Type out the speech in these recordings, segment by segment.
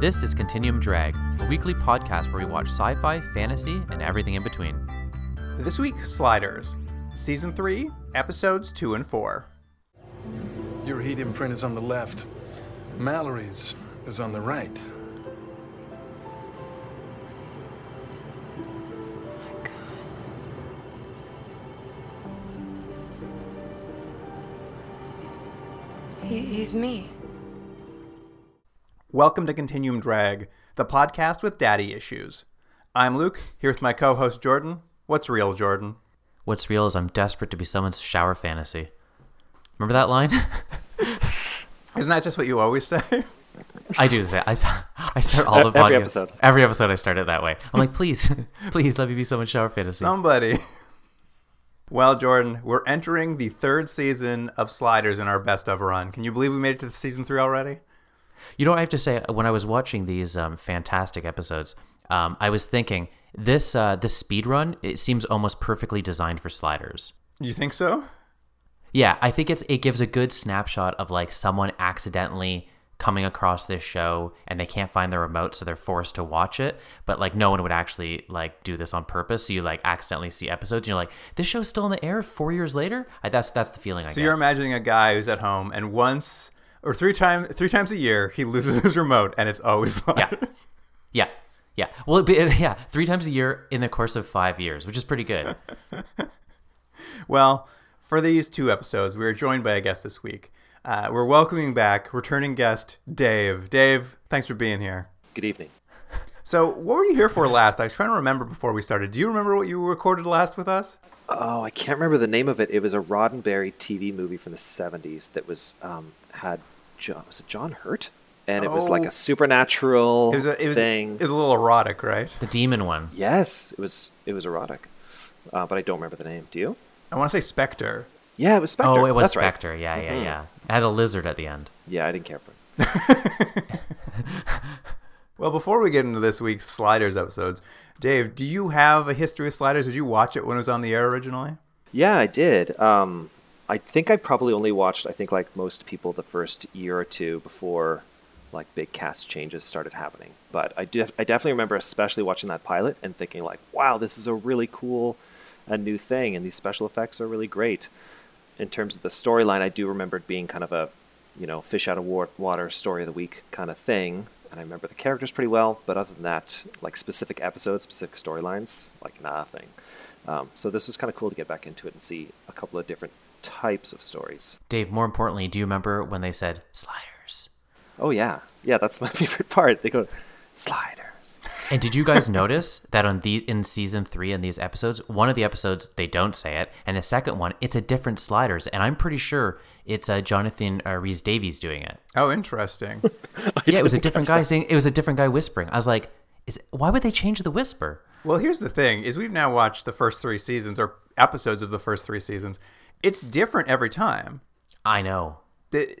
This is Continuum Drag, a weekly podcast where we watch sci fi, fantasy, and everything in between. This week, Sliders, Season 3, Episodes 2 and 4. Your heat imprint is on the left. Mallory's is on the right. He's me. Welcome to Continuum Drag, the podcast with daddy issues. I'm Luke, here with my co host Jordan. What's real, Jordan? What's real is I'm desperate to be someone's shower fantasy. Remember that line? Isn't that just what you always say? I do say I, I start all the Every podcasts- episode. Every episode I start it that way. I'm like, please, please let me be someone's shower fantasy. Somebody. Well, Jordan, we're entering the third season of Sliders in our best of run. Can you believe we made it to season three already? You know I have to say? When I was watching these um, fantastic episodes, um, I was thinking this uh, this speed run it seems almost perfectly designed for sliders. You think so? Yeah, I think it's it gives a good snapshot of like someone accidentally coming across this show and they can't find the remote so they're forced to watch it. But like no one would actually like do this on purpose. So you like accidentally see episodes and you're like this show's still in the air four years later? I, that's that's the feeling i So get. you're imagining a guy who's at home and once or three times three times a year he loses his remote and it's always Sliders. yeah. Yeah. Well it'd be- yeah three times a year in the course of five years which is pretty good. Well, for these two episodes, we are joined by a guest this week. Uh, we're welcoming back returning guest Dave. Dave, thanks for being here. Good evening. So, what were you here for last? I was trying to remember before we started. Do you remember what you recorded last with us? Oh, I can't remember the name of it. It was a Roddenberry TV movie from the '70s that was um, had John, was it John Hurt, and it was like Oh. a supernatural It was a, it was, thing. it was a little erotic, right? the demon one yes, it was. It was erotic, uh, but I don't remember the name. Do you? I want to say Spectre. Yeah, it was Spectre. oh it was That's right. spectre yeah yeah Mhm. yeah it had a lizard at the end Yeah, I didn't care for it. Well, before we get into this week's Sliders episodes, Dave, do you have a history of Sliders? Did you watch it when it was on the air originally? Yeah, I did. Um, I think I probably only watched. I think like most people, the first year or two before like big cast changes started happening. But I do. I definitely remember, especially watching that pilot and thinking like, "Wow, this is a really cool, a new thing, and these special effects are really great." In terms of the storyline, I do remember it being kind of a, you know, fish out of wa- water story of the week kind of thing. And I remember the characters pretty well, but other than that, like specific episodes, specific storylines, like nothing. Um, so this was kind of cool to get back into it and see a couple of different types of stories. dave more importantly do you remember when they said sliders Oh yeah, yeah, that's my favorite part. They go sliders. And did you guys notice that on the in season three in these episodes, one of the episodes they don't say it, and the second one it's a different sliders, and I'm pretty sure it's uh, Jonathan uh, Rhys Davies doing it. Oh, interesting. yeah, it was a different guy saying it was a different guy whispering. I was like, is why would they change the whisper? well, here's the thing: is we've now watched the first three seasons or episodes of the first three seasons. It's different every time. I know.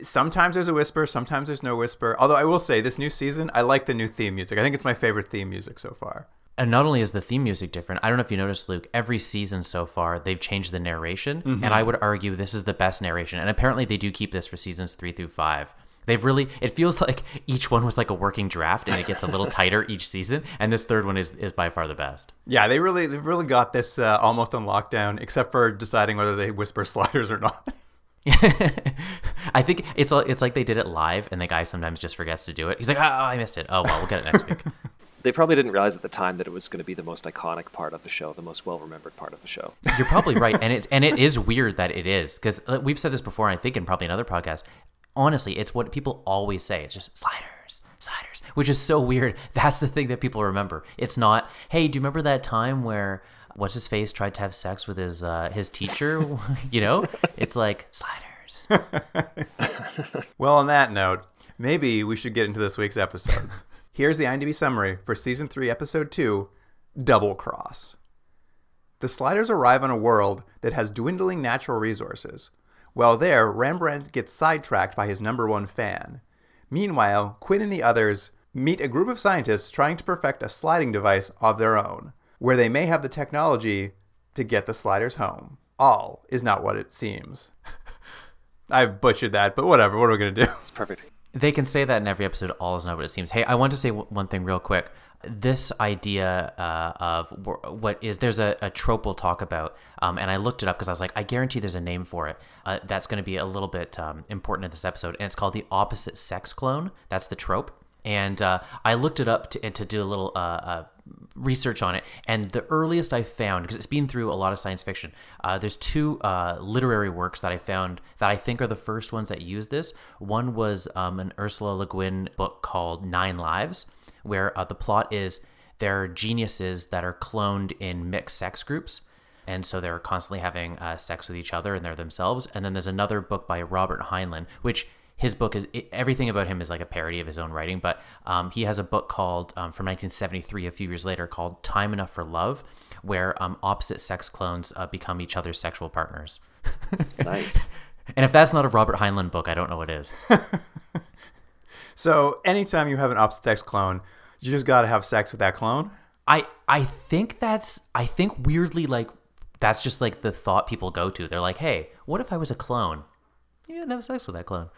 Sometimes there's a whisper, sometimes there's no whisper. Although I will say, this new season, I like the new theme music. I think it's my favorite theme music so far. And not only is the theme music different, I don't know if you noticed, Luke, every season so far, they've changed the narration. And I would argue this is the best narration. And apparently they do keep this for seasons three through five. They've really, it feels like each one was like a working draft and it gets a little tighter each season. And this third one is, is by far the best. Yeah, they really, they've really got this uh, almost on lockdown, except for deciding whether they whisper sliders or not. I think it's it's like they did it live and the guy sometimes just forgets to do it. He's like, oh, I missed it. Oh, well, we'll get it next week. They probably didn't realize at the time that it was going to be the most iconic part of the show, the most well remembered part of the show. You're probably right, and it's and it is weird that it is because uh, we've said this before, I think in probably another podcast. Honestly, it's what people always say. It's just sliders, sliders, which is so weird. That's the thing that people remember. It's not, hey, do you remember that time where what's his face tried to have sex with his uh, his teacher? you know, it's like sliders. Well, on that note, maybe we should get into this week's episodes. Here's the IMDb summary for season 3, episode 2 Double Cross. The Sliders arrive on a world that has dwindling natural resources. While there, Rembrandt gets sidetracked by his number one fan. Meanwhile, Quinn and the others meet a group of scientists trying to perfect a sliding device of their own, where they may have the technology to get the sliders home. All is not what it seems. I've butchered that, but whatever. What are we going to do? It's perfect. They can say that in every episode. All is not what it seems. Hey, I want to say w- one thing real quick. This idea uh, of wh- what is there's a, a trope we'll talk about, um, and I looked it up because I was like, I guarantee there's a name for it. Uh, that's going to be a little bit um, important in this episode, and it's called the opposite sex clone. That's the trope. And uh, I looked it up to, to do a little uh, uh, research on it. And the earliest I found, because it's been through a lot of science fiction, uh, there's two uh, literary works that I found that I think are the first ones that use this. One was um, an Ursula Le Guin book called Nine Lives, where uh, the plot is there are geniuses that are cloned in mixed sex groups. And so they're constantly having uh, sex with each other and they're themselves. And then there's another book by Robert Heinlein, which his book is it, everything about him is like a parody of his own writing. But um, he has a book called um, from 1973, a few years later, called "Time Enough for Love," where um, opposite sex clones uh, become each other's sexual partners. Nice. and if that's not a Robert Heinlein book, I don't know what is. So, anytime you have an opposite sex clone, you just got to have sex with that clone. I I think that's I think weirdly like that's just like the thought people go to. They're like, hey, what if I was a clone? You didn't have sex with that clone.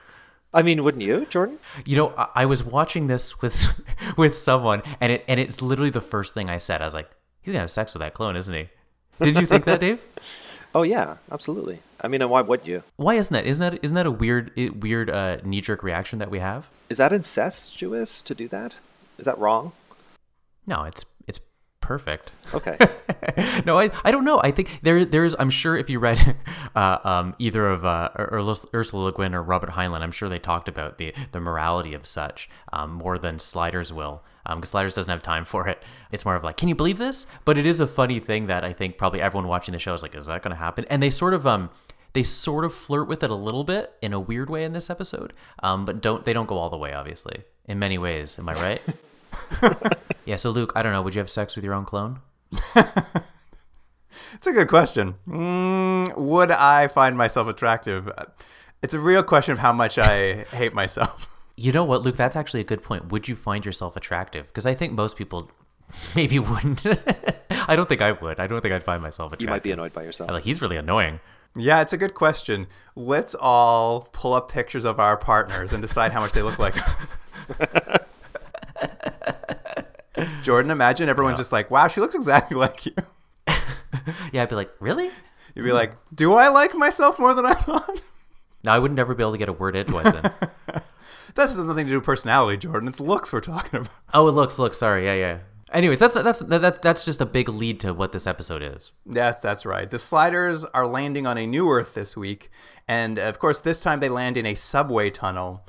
I mean, wouldn't you, Jordan? You know, I, I was watching this with with someone, and it and it's literally the first thing I said. I was like, "He's gonna have sex with that clone, isn't he?" Did you think that, Dave? Oh yeah, absolutely. I mean, and why would you? Why isn't that? Isn't that isn't that a weird weird uh, knee jerk reaction that we have? Is that incestuous to do that? Is that wrong? No, it's it's perfect. Okay. no, I, I don't know. I think there there's I'm sure if you read uh, um, either of uh, Ur- Ur- Ursula Le Guin or Robert Heinlein, I'm sure they talked about the the morality of such um, more than Sliders will. Because Sliders doesn't have time for it. It's more of like, can you believe this? But it is a funny thing that I think probably everyone watching the show is like, is that going to happen? And they sort of um they sort of flirt with it a little bit in a weird way in this episode. Um, but don't they don't go all the way, obviously. In many ways, am I right? yeah. So Luke, I don't know. Would you have sex with your own clone? It's a good question. Mm, would I find myself attractive? It's a real question of how much I hate myself. You know what, Luke? That's actually a good point. Would you find yourself attractive? Because I think most people maybe wouldn't. I don't think I would. I don't think I'd find myself attractive. you might be annoyed by yourself. Like he's really annoying. Yeah, it's a good question. Let's all pull up pictures of our partners and decide how much they look like. Jordan, imagine everyone's just like, wow, she looks exactly like you. Yeah, I'd be like, really? You'd be like, do I like myself more than I thought? No, I would never be able to get a word edgewise in. That has nothing to do with personality, Jordan. It's looks we're talking about. oh, it looks, looks. Sorry, yeah, yeah. Anyways, that's that's that, that's just a big lead to what this episode is. Yes, that's right. The sliders are landing on a new Earth this week, and of course, this time they land in a subway tunnel.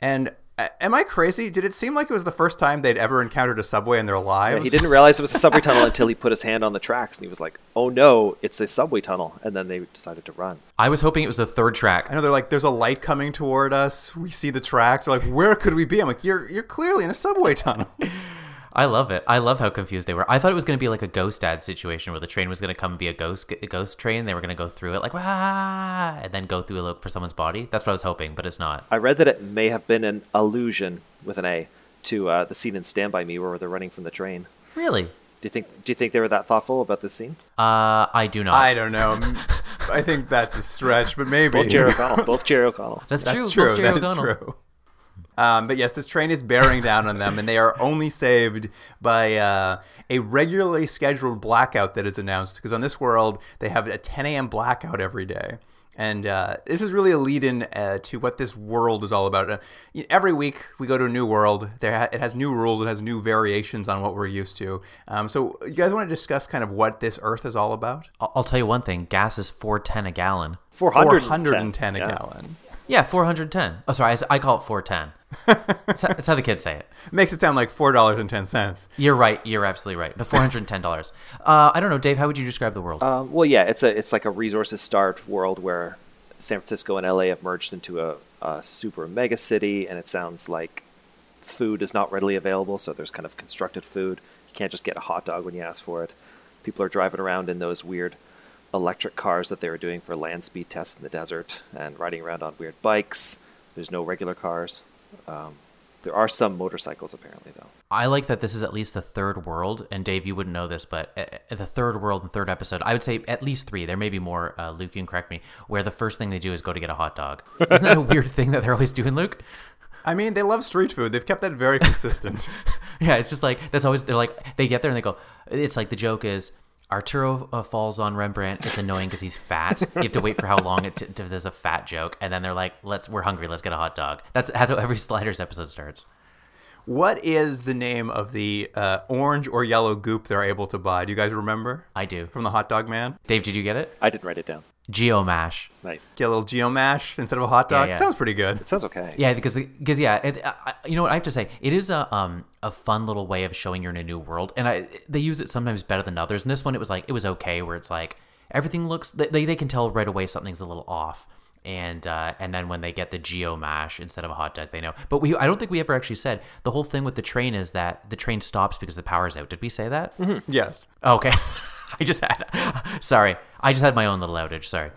And am I crazy? Did it seem like it was the first time they'd ever encountered a subway in their lives? he didn't realize it was a subway tunnel until he put his hand on the tracks and he was like, "Oh no, it's a subway tunnel!" And then they decided to run. I was hoping it was the third track. I know they're like, there's a light coming toward us. We see the tracks. We're like, where could we be? I'm like, you're you're clearly in a subway tunnel. I love it. I love how confused they were. I thought it was going to be like a ghost ad situation where the train was going to come and be a ghost a ghost train. They were going to go through it like ah, and then go through a look for someone's body. That's what I was hoping, but it's not. I read that it may have been an allusion with an A to uh, the scene in Stand by Me where they're running from the train. Really? Do you think? Do you think they were that thoughtful about this scene? Uh, I do not. I don't know. I think that's a stretch, but maybe. Both Jerry O'Connell. Both Jerry O'Connell. That's, That's true. true. Both Jerry That is O'Connell. true. Um, but yes, this train is bearing down on them, and they are only saved by uh, a regularly scheduled blackout that is announced. Because on this world, they have a 10 a.m. blackout every day. And uh, this is really a lead in uh, to what this world is all about. Uh, every week, we go to a new world. There ha- it has new rules, it has new variations on what we're used to. Um, so, you guys want to discuss kind of what this Earth is all about? I'll, I'll tell you one thing. Gas is four ten a gallon. 410, 410 a yeah. gallon. Yeah, four hundred ten. Oh, sorry, I call it four ten. That's, how- that's how the kids say it. Makes it sound like $4.10. You're right. You're absolutely right. But four hundred and ten dollars. Uh, I don't know, Dave. How would you describe the world? Um, well, yeah, it's a it's like a resources starved world where San Francisco and LA have merged into a, a super mega city, and it sounds like food is not readily available. So there's kind of constructed food. You can't just get a hot dog when you ask for it. People are driving around in those weird electric cars that they were doing for land speed tests in the desert, and riding around on weird bikes. There's no regular cars. Um, There are some motorcycles apparently though. I like that this is at least the third world, and Dave, you wouldn't know this, but at at the third world and third episode, I would say at least three. There may be more. Uh, Luke, you can correct me. Where the first thing they do is go to get a hot dog. Isn't that a weird thing that they're always doing, Luke? I mean, they love street food. They've kept that very consistent. Yeah, it's just like that's always they're like they get there and they go. It's like the joke is Arturo uh, falls on Rembrandt. It's annoying because he's fat. You have to wait for how long it t- t- there's a fat joke, and then they're like, "Let's we're hungry. Let's get a hot dog." That's that's how every Sliders episode starts. what is the name of the uh, orange or yellow goop they're able to buy? Do you guys remember I do. from the hot dog man? Dave, did you get it? I didn't write it down. Geomash. Nice. Get a little geomash instead of a hot dog. yeah. Sounds pretty good. It sounds okay. Yeah, because because yeah, it, I, I- you know what I have to say. It is a um a fun little way of showing you're in a new world, and I they use it sometimes better than others. And this one, it was like it was okay, where it's like everything looks they they can tell right away something's a little off. And uh, and then when they get the geo mash instead of a hot dog, they know. But we I don't think we ever actually said the whole thing with the train is that the train stops because the power's out. Did we say that? Yes. Oh, okay, I just had sorry, I just had my own little outage. Sorry.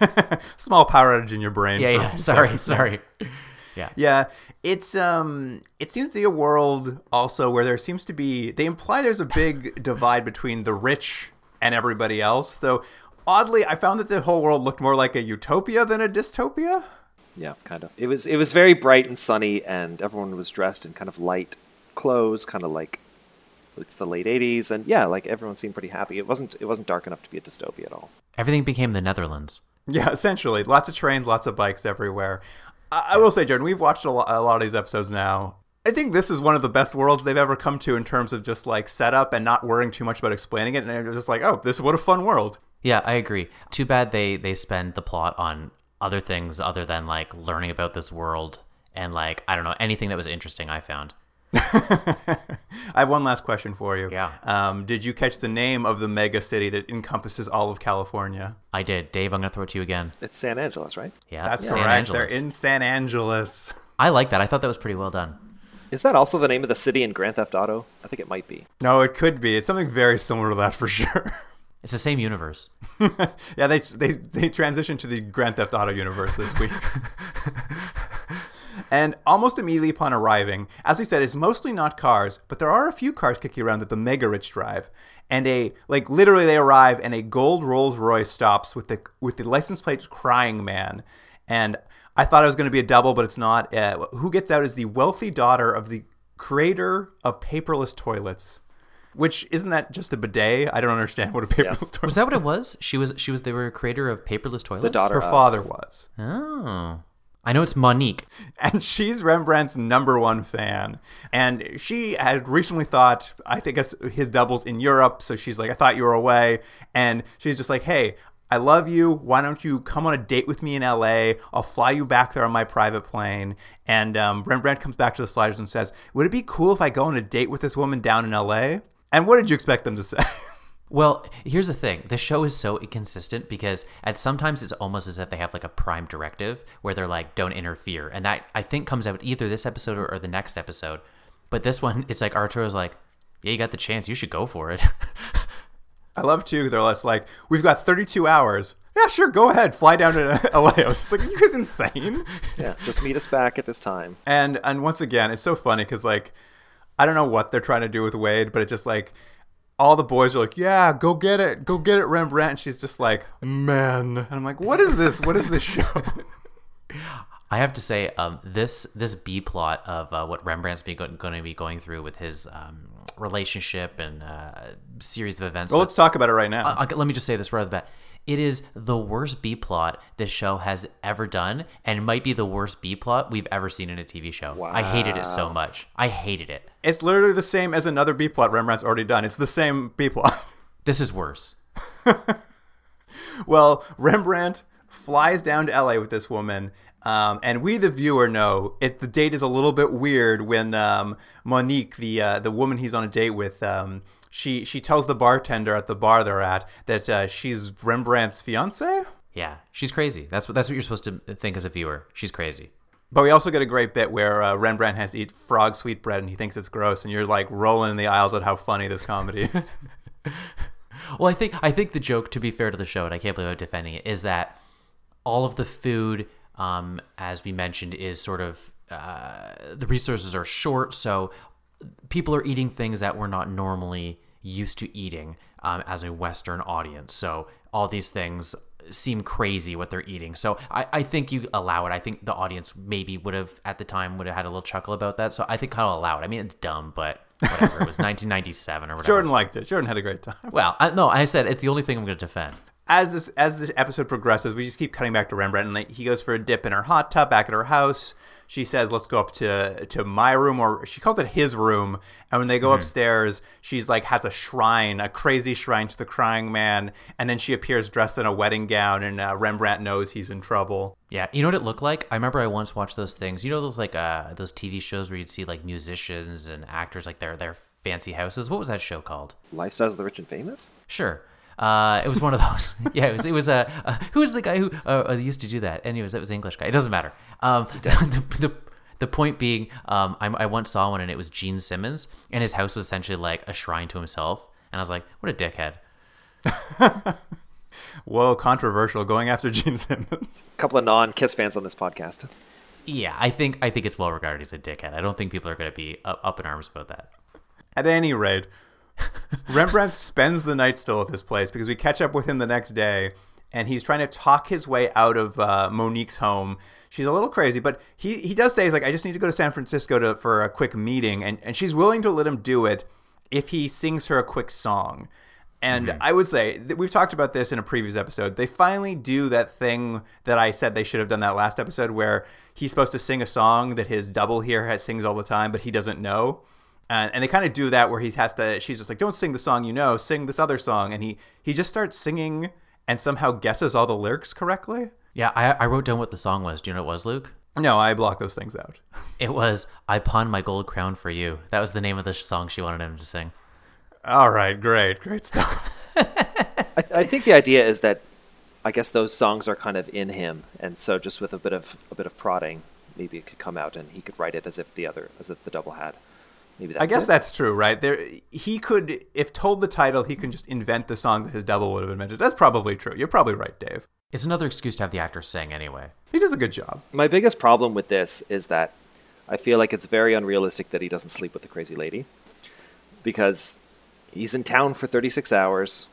Small power outage in your brain. Yeah, yeah. Sorry, second. sorry. Yeah. Yeah, it's um, it seems to be a world also where there seems to be. They imply there's a big divide between the rich and everybody else. Though, oddly, I found that the whole world looked more like a utopia than a dystopia. Yeah, kind of. It was it was very bright and sunny, and everyone was dressed in kind of light clothes, kind of like it's the late '80s, and yeah, like everyone seemed pretty happy. It wasn't it wasn't dark enough to be a dystopia at all. Everything became the Netherlands. Yeah, essentially, lots of trains, lots of bikes everywhere. I, I will say, Jordan, we've watched a lot, a lot of these episodes now. I think this is one of the best worlds they've ever come to in terms of just like setup and not worrying too much about explaining it. And they're just like, oh, this is what a fun world. Yeah, I agree. Too bad they they spend the plot on other things other than like learning about this world and like I don't know anything that was interesting. I found. I have one last question for you. Yeah. Um, did you catch the name of the mega city that encompasses all of California? I did, Dave. I'm gonna throw it to you again. It's San Angeles, right? Yeah, That's San correct. They're in San Angeles. I like that. I thought that was pretty well done. Is that also the name of the city in Grand Theft Auto? I think it might be. No, it could be. It's something very similar to that for sure. It's the same universe. yeah, they they they transitioned to the Grand Theft Auto universe this week. And almost immediately upon arriving, as we said, it's mostly not cars, but there are a few cars kicking around that the mega rich drive. And a like literally they arrive and a gold Rolls Royce stops with the with the license plate crying man. And I thought it was going to be a double, but it's not. Uh, who gets out is the wealthy daughter of the creator of paperless toilets. Which isn't that just a bidet? I don't understand what a paperless toilet. Was that what it was? She was she was they were a creator of paperless toilets. The daughter. Her of- father was. Oh, I know it's Monique. and she's Rembrandt's number one fan. And she had recently thought, I think his doubles in Europe. So she's like, I thought you were away. And she's just like, hey, I love you. Why don't you come on a date with me in LA? I'll fly you back there on my private plane. And um, Rembrandt comes back to the sliders and says, Would it be cool if I go on a date with this woman down in LA? And what did you expect them to say? Well, here's the thing. The show is so inconsistent because at sometimes it's almost as if they have like a prime directive where they're like, don't interfere. And that I think comes out either this episode or, or the next episode. But this one, it's like Arturo's like, yeah, you got the chance. You should go for it. I love too. They're less like, We've got 32 hours. Yeah, sure, go ahead. Fly down to LA. I was like, You guys insane? Yeah, just meet us back at this time. And and once again, it's so funny because like I don't know what they're trying to do with Wade, but it's just like all the boys are like, "Yeah, go get it, go get it, Rembrandt." And she's just like, "Man," and I'm like, "What is this? What is this show?" I have to say, um, this this B plot of uh, what Rembrandt's be going to be going through with his um, relationship and uh, series of events. well, with- let's talk about it right now. Uh, let me just say this right off the bat. It is the worst B plot this show has ever done, and it might be the worst B plot we've ever seen in a TV show. I hated it so much. I hated it. it's literally the same as another B plot Rembrandt's already done. It's the same B plot. This is worse. well, Rembrandt flies down to LA with this woman. Um, and we, the viewer, know it. The date is a little bit weird when um, Monique, the uh, the woman he's on a date with, um, she she tells the bartender at the bar they're at that uh, she's Rembrandt's fiance. Yeah, she's crazy. That's what that's what you're supposed to think as a viewer. She's crazy. But we also get a great bit where uh, Rembrandt has to eat frog sweetbread and he thinks it's gross, and you're like rolling in the aisles at how funny this comedy is. Well, I think I think the joke, to be fair to the show, and I can't believe I'm defending it, is that all of the food, um, as we mentioned, is sort of uh, the resources are short, so people are eating things that we're not normally used to eating um, as a Western audience. So all these things seem crazy what they're eating. So I, I think you allow it. I think the audience maybe would have at the time would have had a little chuckle about that. So I think kind of allow it. I mean, it's dumb, but whatever. it was 1997 or whatever. Jordan liked it. Jordan had a great time. Well, I, no, I said it's the only thing I'm going to defend. As this as this episode progresses, we just keep cutting back to Rembrandt, and he goes for a dip in her hot tub back at her house. She says, "Let's go up to to my room," or she calls it his room. And when they go upstairs, she's like has a shrine, a crazy shrine to the crying man, and then she appears dressed in a wedding gown, and uh, Rembrandt knows he's in trouble. Yeah, you know what it looked like? I remember I once watched those things. You know those like uh those TV shows where you'd see like musicians and actors like their their fancy houses. What was that show called? Lifestyles of the Rich and Famous? Sure. Uh, it was one of those. yeah, it was. It was a. Uh, uh, who was the guy who uh, uh, used to do that? Anyways, that was the English guy. It doesn't matter. Um, the, the the point being, um, I, I once saw one and it was Gene Simmons, and his house was essentially like a shrine to himself. And I was like, what a dickhead. Whoa, controversial, going after Gene Simmons. A couple of non Kiss fans on this podcast. Yeah, I think I think it's well regarded as a dickhead. I don't think people are going to be up, up in arms about that. At any rate, Rembrandt spends the night still at this place because we catch up with him the next day and he's trying to talk his way out of uh, Monique's home. She's a little crazy, but he, he does say, he's like, I just need to go to San Francisco to, for a quick meeting. And, and she's willing to let him do it if he sings her a quick song. And I would say that we've talked about this in a previous episode. They finally do that thing that I said they should have done that last episode where he's supposed to sing a song that his double here has, sings all the time, but he doesn't know. And, and they kind of do that where he has to, she's just like, don't sing the song you know, sing this other song. And he, he just starts singing and somehow guesses all the lyrics correctly. Yeah, I, I wrote down what the song was. Do you know what it was, Luke? No, I block those things out. It was "I Pawn My Gold Crown for You." That was the name of the song she wanted him to sing. All right, great, great stuff. I, I think the idea is that I guess those songs are kind of in him, and so just with a bit of a bit of prodding, maybe it could come out and he could write it as if the other as if the double had. Maybe that's I guess it. that's true, right? There, he could, if told the title, he can just invent the song that his double would have invented. That's probably true. You're probably right, Dave. It's another excuse to have the actor sing anyway. He does a good job. My biggest problem with this is that I feel like it's very unrealistic that he doesn't sleep with the crazy lady because he's in town for 36 hours.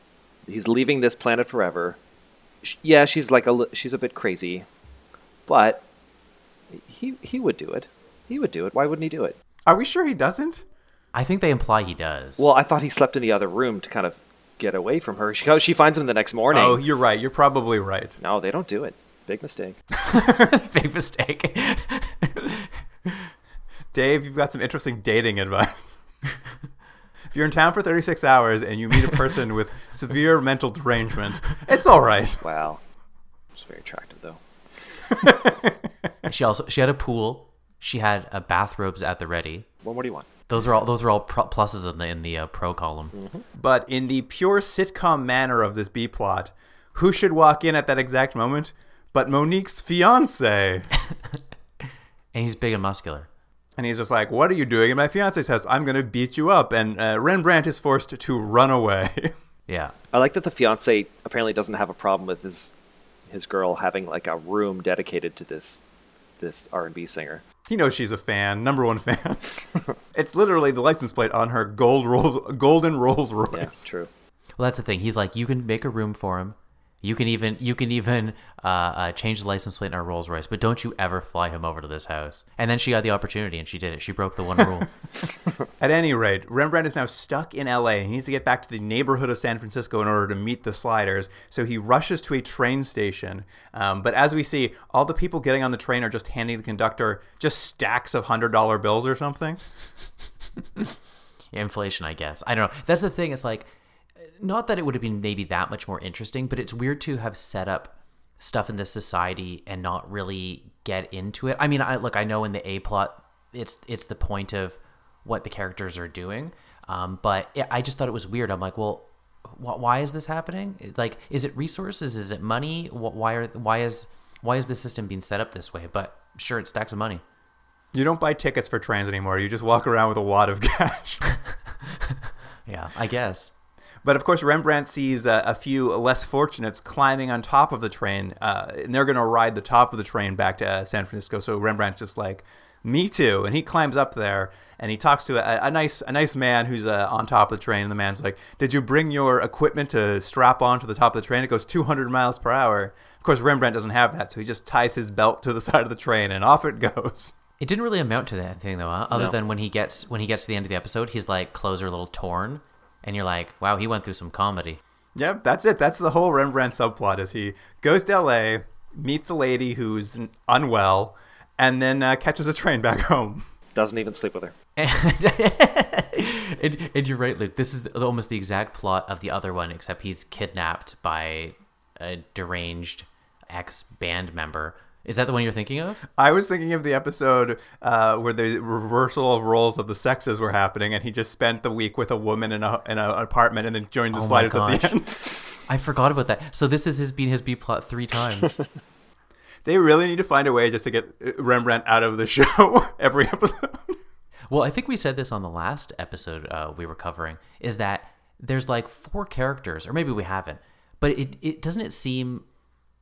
He's leaving this planet forever. Sh- Yeah, she's like a li- she's a bit crazy, but he he would do it. He would do it. Why wouldn't he do it? Are we sure he doesn't? I think they imply he does. Well, I thought he slept in the other room to kind of get away from her. She oh, she finds him the next morning. Oh, you're right. You're probably right. no, they don't do it. Big mistake. big mistake. Dave, you've got some interesting dating advice. if you're in town for 36 hours and you meet a person with severe mental derangement, it's all right. Wow, it's very attractive though. she also she had a pool. She had uh, bathrobes at the ready. What more do you want? Those are all those are all pro- pluses in the in the uh, pro column. But in the pure sitcom manner of this B plot, who should walk in at that exact moment but Monique's fiance? And he's big and muscular. And he's just like, What are you doing in my fiance's house? I'm going to beat you up. And uh, Rembrandt is forced to run away. Yeah. I like that the fiance apparently doesn't have a problem with his his girl having like a room dedicated to this this R and B singer. he knows she's a fan, number one fan. it's literally the license plate on her gold Rolls, golden Rolls Royce. Yeah, true. Well, that's the thing. He's like, you can make a room for him. You can even you can even uh, uh, change the license plate in our Rolls Royce, but don't you ever fly him over to this house. And then she got the opportunity, and she did it. She broke the one rule. At any rate, Rembrandt is now stuck in LA. He needs to get back to the neighborhood of San Francisco in order to meet the sliders. So he rushes to a train station. Um, but as we see, all the people getting on the train are just handing the conductor just stacks of hundred dollar bills or something. Inflation, I guess. I don't know. That's the thing. It's like, not that it would have been maybe that much more interesting, but it's weird to have set up stuff in this society and not really get into it. I mean, I look, I know in the A plot, it's it's the point of what the characters are doing, um, but it, I just thought it was weird. I'm like, well, wh- why is this happening? Like, is it resources? Is it money? Wh- Why are why is why is the system being set up this way? But sure, it's stacks of money. You don't buy tickets for trains anymore. You just walk around with a wad of cash. Yeah, I guess. But of course, Rembrandt sees uh, a few less fortunates climbing on top of the train, uh, and they're going to ride the top of the train back to uh, San Francisco. So Rembrandt's just like, Me too. And he climbs up there and he talks to a, a nice a nice man who's uh, on top of the train. And the man's like, "Did you bring your equipment to strap on to the top of the train? It goes 200 miles per hour." Of course, Rembrandt doesn't have that, so he just ties his belt to the side of the train and off it goes. It didn't really amount to that thing though, huh? other No. than when he gets when he gets to the end of the episode, his like clothes are a little torn, and you're like, wow, he went through some comedy. Yep, that's it. That's the whole Rembrandt subplot. Is he goes to L.A., meets a lady who's unwell, and then uh, catches a train back home. Doesn't even sleep with her. and, and you're right, Luke. This is almost the exact plot of the other one, except he's kidnapped by a deranged ex band member. Is that the one you're thinking of? I was thinking of the episode uh, where the reversal of roles of the sexes were happening, and he just spent the week with a woman in a in an apartment, and then joined the Oh sliders at the end. I forgot about that. So this is his being his B plot three times. they really need to find a way just to get uh, Rembrandt out of the show every episode. Well, I think we said this on the last episode uh, we were covering. Is that there's like four characters, or maybe we haven't, but it it doesn't it seem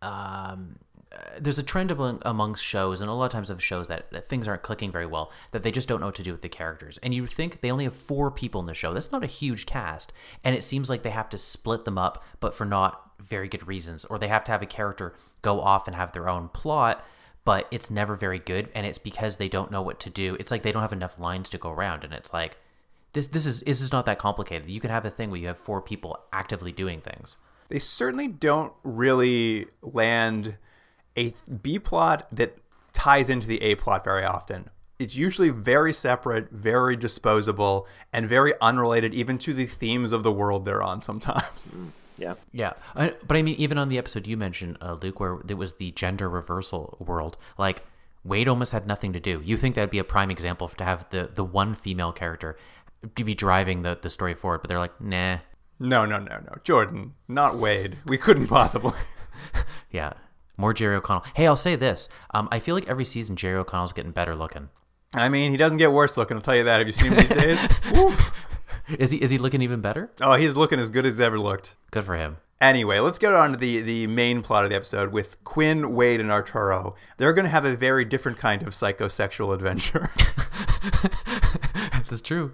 um, uh, there's a trend among amongst shows, and a lot of times of shows that, that things aren't clicking very well, that they just don't know what to do with the characters. And you think they only have four people in the show. That's not a huge cast, and it seems like they have to split them up, but for not very good reasons, or they have to have a character go off and have their own plot but it's never very good and it's because they don't know what to do it's like they don't have enough lines to go around and it's like this this is this is not that complicated you can have a thing where you have four people actively doing things they certainly don't really land a B plot that ties into the A plot very often. It's usually very separate, very disposable, and very unrelated even to the themes of the world they're on sometimes. Yeah. yeah I, but i mean even on the episode you mentioned uh, luke where there was the gender reversal world like wade almost had nothing to do you think that'd be a prime example to have the the one female character to be driving the, the story forward but they're like nah No, no, no, no. Jordan, not Wade. We couldn't possibly. yeah more jerry o'connell hey i'll say this um, i feel like every season jerry o'connell's getting better looking I mean, he doesn't get worse looking, I'll tell you that. Have you seen him these days? Oof. is he is he looking even better Oh, he's looking as good as he's ever looked. good for him Anyway, let's get on to the, the main plot of the episode with Quinn, Wade, and Arturo. They're going to have a very different kind of psychosexual adventure. That's true.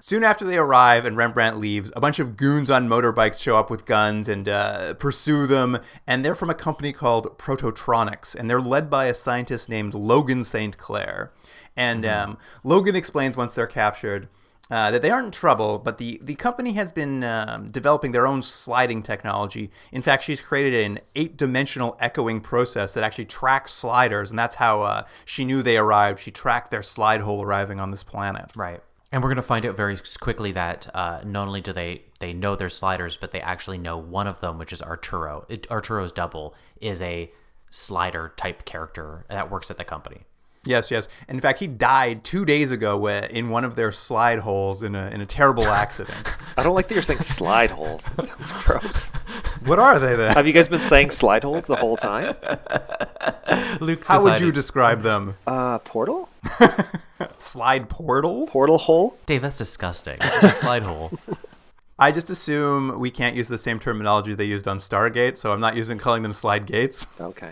Soon after they arrive and Rembrandt leaves, a bunch of goons on motorbikes show up with guns and uh, pursue them. And they're from a company called Prototronics, and they're led by a scientist named Logan St. Clair. And um, Logan explains once they're captured uh, that they aren't in trouble, but the, the company has been um, developing their own sliding technology. In fact, she's created an eight dimensional echoing process that actually tracks sliders, and that's how uh, she knew they arrived. She tracked their slide hole arriving on this planet. Right. And we're going to find out very quickly that uh, not only do they they know their sliders, but they actually know one of them, which is Arturo. It, Arturo's double is a slider type character that works at the company. Yes, yes. In fact, he died two days ago uh, in one of their slide holes in a, in a terrible accident. I don't like that you're saying slide holes. That sounds gross. what are they then? Have you guys been saying slide hole the whole time? Luke, How would you describe them? Uh, portal? Slide portal? Portal hole? Dave? That's disgusting. It's a slide hole. I just assume we can't use the same terminology they used on Stargate, so I'm not using calling them slide gates. Okay.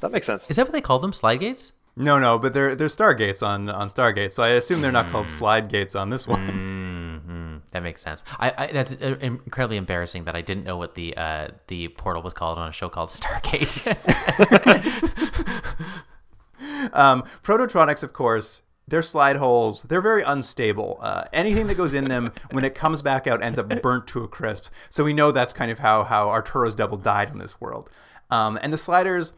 That makes sense. Is that what they call them? Slide gates? No, no, but they're they're Stargates on on Stargate, so I assume they're not called slide gates on this one. hmm That makes sense. I, I that's uh, incredibly embarrassing that I didn't know what the uh, the portal was called on a show called Stargate. Um, Prototronics, of course, they're slide holes, they're very unstable. Uh, anything that goes in them, when it comes back out, ends up burnt to a crisp. So we know that's kind of how, how Arturo's double died in this world. Um, and the sliders,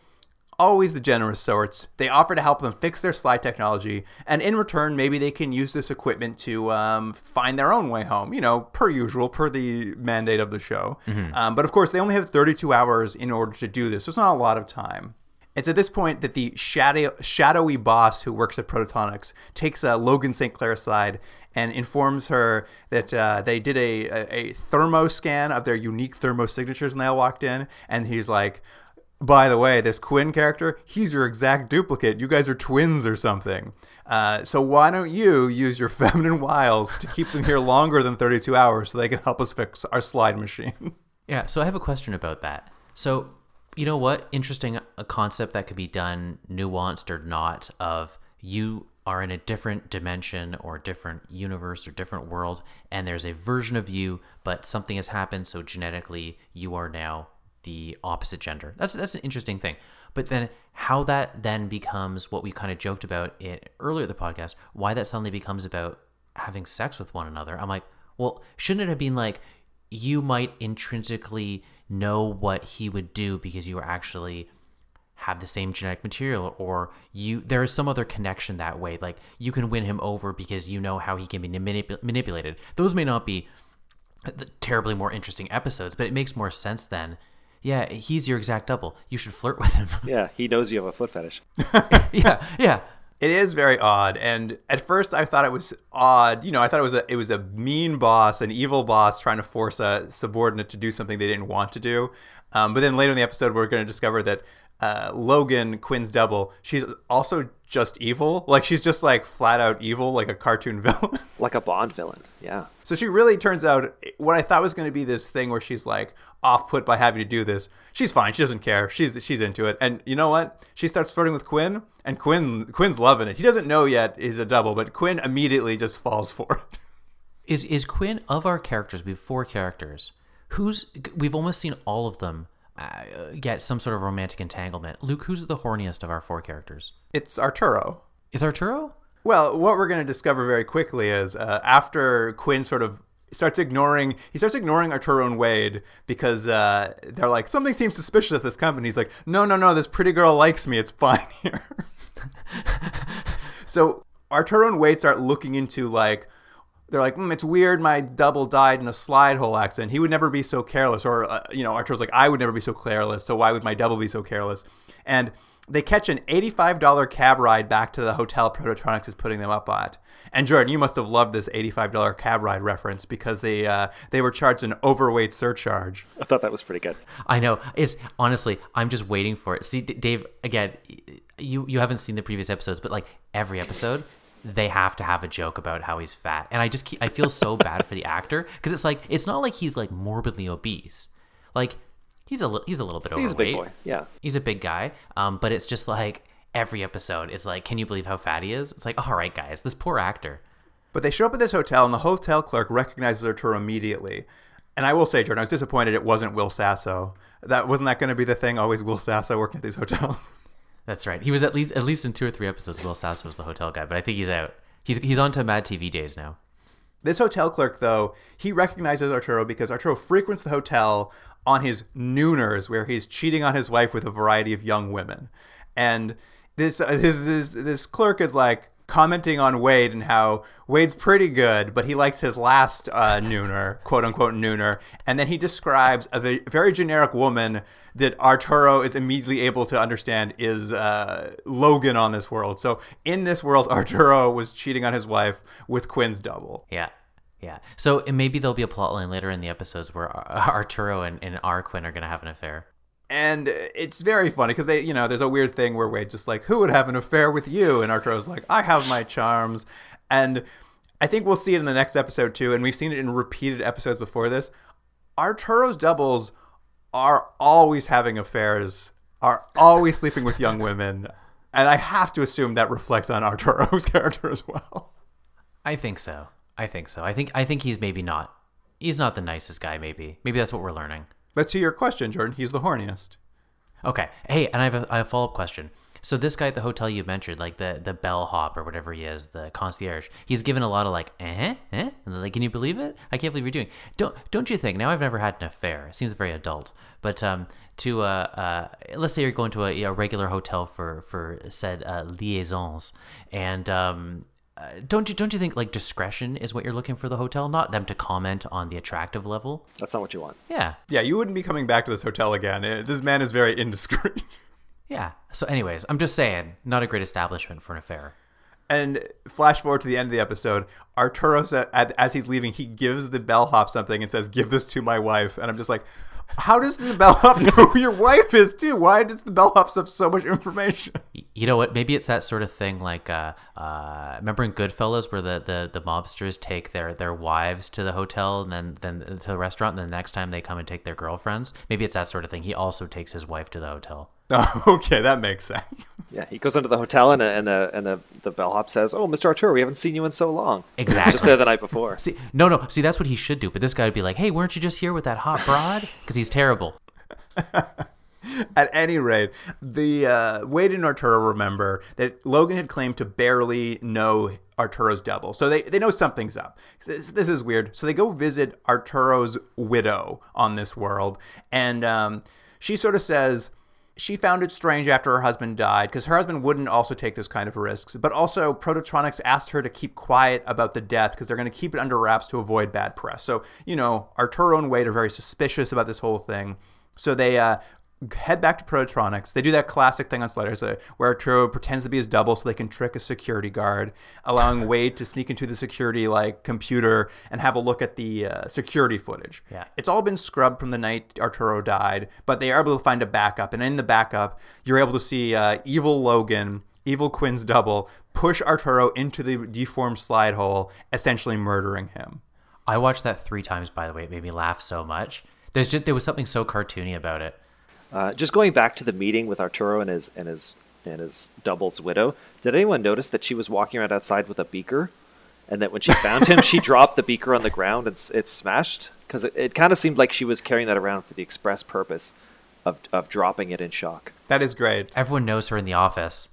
always the generous sorts, they offer to help them fix their slide technology. And in return, maybe they can use this equipment to um, find their own way home, you know, per usual, per the mandate of the show. Um, but of course, they only have 32 hours in order to do this. So it's not a lot of time. It's at this point that the shadow, shadowy boss who works at Protonics takes uh, Logan St. Clair aside and informs her that uh, they did a, a, a thermo scan of their unique thermo signatures when they all walked in. And he's like, by the way, this Quinn character, he's your exact duplicate. You guys are twins or something. Uh, so why don't you use your feminine wiles to keep them here longer than 32 hours so they can help us fix our slide machine? Yeah, so I have a question about that. So, you know what? Interesting a concept that could be done, nuanced or not, of you are in a different dimension or different universe or different world, and there's a version of you, but something has happened, so genetically you are now the opposite gender. That's that's an interesting thing. But then how that then becomes what we kind of joked about it earlier the podcast, why that suddenly becomes about having sex with one another. I'm like, well, shouldn't it have been like you might intrinsically know what he would do because you are actually have the same genetic material or you there is some other connection that way like you can win him over because you know how he can be manip- manipulated those may not be uh, the terribly more interesting episodes but it makes more sense then yeah he's your exact double you should flirt with him Yeah, he knows you have a foot fetish. yeah yeah It is very odd, and at first I thought it was odd. You know, I thought it was a it was a mean boss, an evil boss trying to force a subordinate to do something they didn't want to do. Um, but then later in the episode, we're going to discover that uh, Logan, Quinn's double, she's also just evil. Like she's just like flat out evil, like a cartoon villain. Like a Bond villain. Yeah. So she really turns out what I thought was going to be this thing where she's like off put by having to do this. She's fine. She doesn't care. She's she's into it. And you know what? She starts flirting with Quinn, and Quinn Quinn's loving it. He doesn't know yet he's a double, but Quinn immediately just falls for it. is is Quinn of our characters? We have four characters. Who's we've almost seen all of them uh, get some sort of romantic entanglement. Luke, who's the horniest of our four characters? It's Arturo. Is Arturo? Well, what we're going to discover very quickly is uh, after Quinn sort of starts ignoring, he starts ignoring Arturo and Wade because uh, they're like, something seems suspicious at this company. He's like, no, no, no, this pretty girl likes me. It's fine here. so Arturo and Wade start looking into like, they're like, mm, it's weird. My double died in a slide hole accident. He would never be so careless. Or, uh, you know, Arturo's like, I would never be so careless. So why would my double be so careless? And they catch an $85 cab ride back to the hotel Prototronics is putting them up at. And Jordan, you must have loved this $85 cab ride reference because they uh, they were charged an overweight surcharge. I thought that was pretty good. I know. It's honestly, I'm just waiting for it. See, D- Dave, again, you you haven't seen the previous episodes, but like every episode, they have to have a joke about how he's fat, and I just keep, I feel so bad for the actor because it's like it's not like he's like morbidly obese, like he's a li- he's a little bit overweight. He's a big boy. Yeah. He's a big guy, um, but it's just like every episode, it's like, can you believe how fat he is? It's like, all right, guys, this poor actor. But they show up at this hotel, and the hotel clerk recognizes Arturo immediately. And I will say, Jordan, I was disappointed it wasn't Will Sasso. That wasn't that going to be the thing? Always Will Sasso working at these hotels. That's right. He was at least at least in two or three episodes. Will Sasso was the hotel guy, but I think he's out. He's he's on to Mad TV days now. This hotel clerk, though, he recognizes Arturo because Arturo frequents the hotel on his nooners, where he's cheating on his wife with a variety of young women. And this uh, this this, this clerk is like commenting on Wade and how Wade's pretty good, but he likes his last uh, nooner, quote unquote nooner. And then he describes a very generic woman that Arturo is immediately able to understand is uh, Logan on this world. So in this world, Arturo was cheating on his wife with Quinn's double. Yeah. Yeah. So maybe there'll be a plot line later in the episodes where Arturo and, and R. Quinn are going to have an affair. And it's very funny because they, you know, there's a weird thing where Wade's just like, "Who would have an affair with you?" And Arturo's like, "I have my charms." And I think we'll see it in the next episode too, and we've seen it in repeated episodes before this. Arturo's doubles are always having affairs, are always sleeping with young women, and I have to assume that reflects on Arturo's character as well. I think so. I think so. I think I think he's maybe not. He's not the nicest guy. Maybe. Maybe that's what we're learning. But to your question, Jordan, he's the horniest. Okay. Hey, and I have a, I have a follow up question. So this guy at the hotel you mentioned, like the the bellhop or whatever he is, the concierge, he's given a lot of like, eh, eh, and like, can you believe it? I can't believe you're doing. Don't don't you think? Now I've never had an affair. It seems very adult, but um, to uh, uh, let's say you're going to a, a regular hotel for for said uh, liaisons, and um, uh, don't you don't you think like discretion is what you're looking for the hotel, not them to comment on the attractive level? That's not what you want. Yeah, Yeah, you wouldn't be coming back to this hotel again. This man is very indiscreet. yeah. So, anyways, I'm just saying, not a great establishment for an affair. And flash forward to the end of the episode, Arturo said, as he's leaving, he gives the bellhop something and says, "Give this to my wife." And I'm just like, how does the bellhop know who your wife is too? Why does the bellhop have so much information? You know what? Maybe it's that sort of thing. Like, uh, uh, remember in Goodfellas, where the, the, the mobsters take their, their wives to the hotel and then then to the restaurant, and the next time they come and take their girlfriends. Maybe it's that sort of thing. He also takes his wife to the hotel. okay, that makes sense. Yeah, he goes into the hotel and, and, the, and the, the bellhop says, Oh, Mr. Arturo, we haven't seen you in so long. Exactly. Just there the night before. See, no, no. See, that's what he should do. But this guy would be like, "Hey, weren't you just here with that hot broad?" Because he's terrible. At any rate, the uh, Wade and Arturo remember that Logan had claimed to barely know Arturo's double, so they, they know something's up. This, this is weird. So they go visit Arturo's widow on this world, and um, she sort of says she found it strange after her husband died because her husband wouldn't also take this kind of risks. But also, Prototronics asked her to keep quiet about the death because they're going to keep it under wraps to avoid bad press. So, you know, Arturo and Wade are very suspicious about this whole thing. So they uh, head back to Prototronics. They do that classic thing on Sliders uh, where Arturo pretends to be his double so they can trick a security guard, allowing Wade to sneak into the security like computer and have a look at the uh, security footage. Yeah. It's all been scrubbed from the night Arturo died, but they are able to find a backup. And in the backup, you're able to see uh, evil Logan, evil Quinn's double, push Arturo into the deformed slide hole, essentially murdering him. I watched that three times. By the way, it made me laugh so much. There's just there was something so cartoony about it. Uh, just going back to the meeting with Arturo and his and his and his double's widow, did anyone notice that she was walking around outside with a beaker, and that when she found him, she dropped the beaker on the ground and it smashed? Because it, it kind of seemed like she was carrying that around for the express purpose of of dropping it in shock. That is great. Everyone knows her in the office.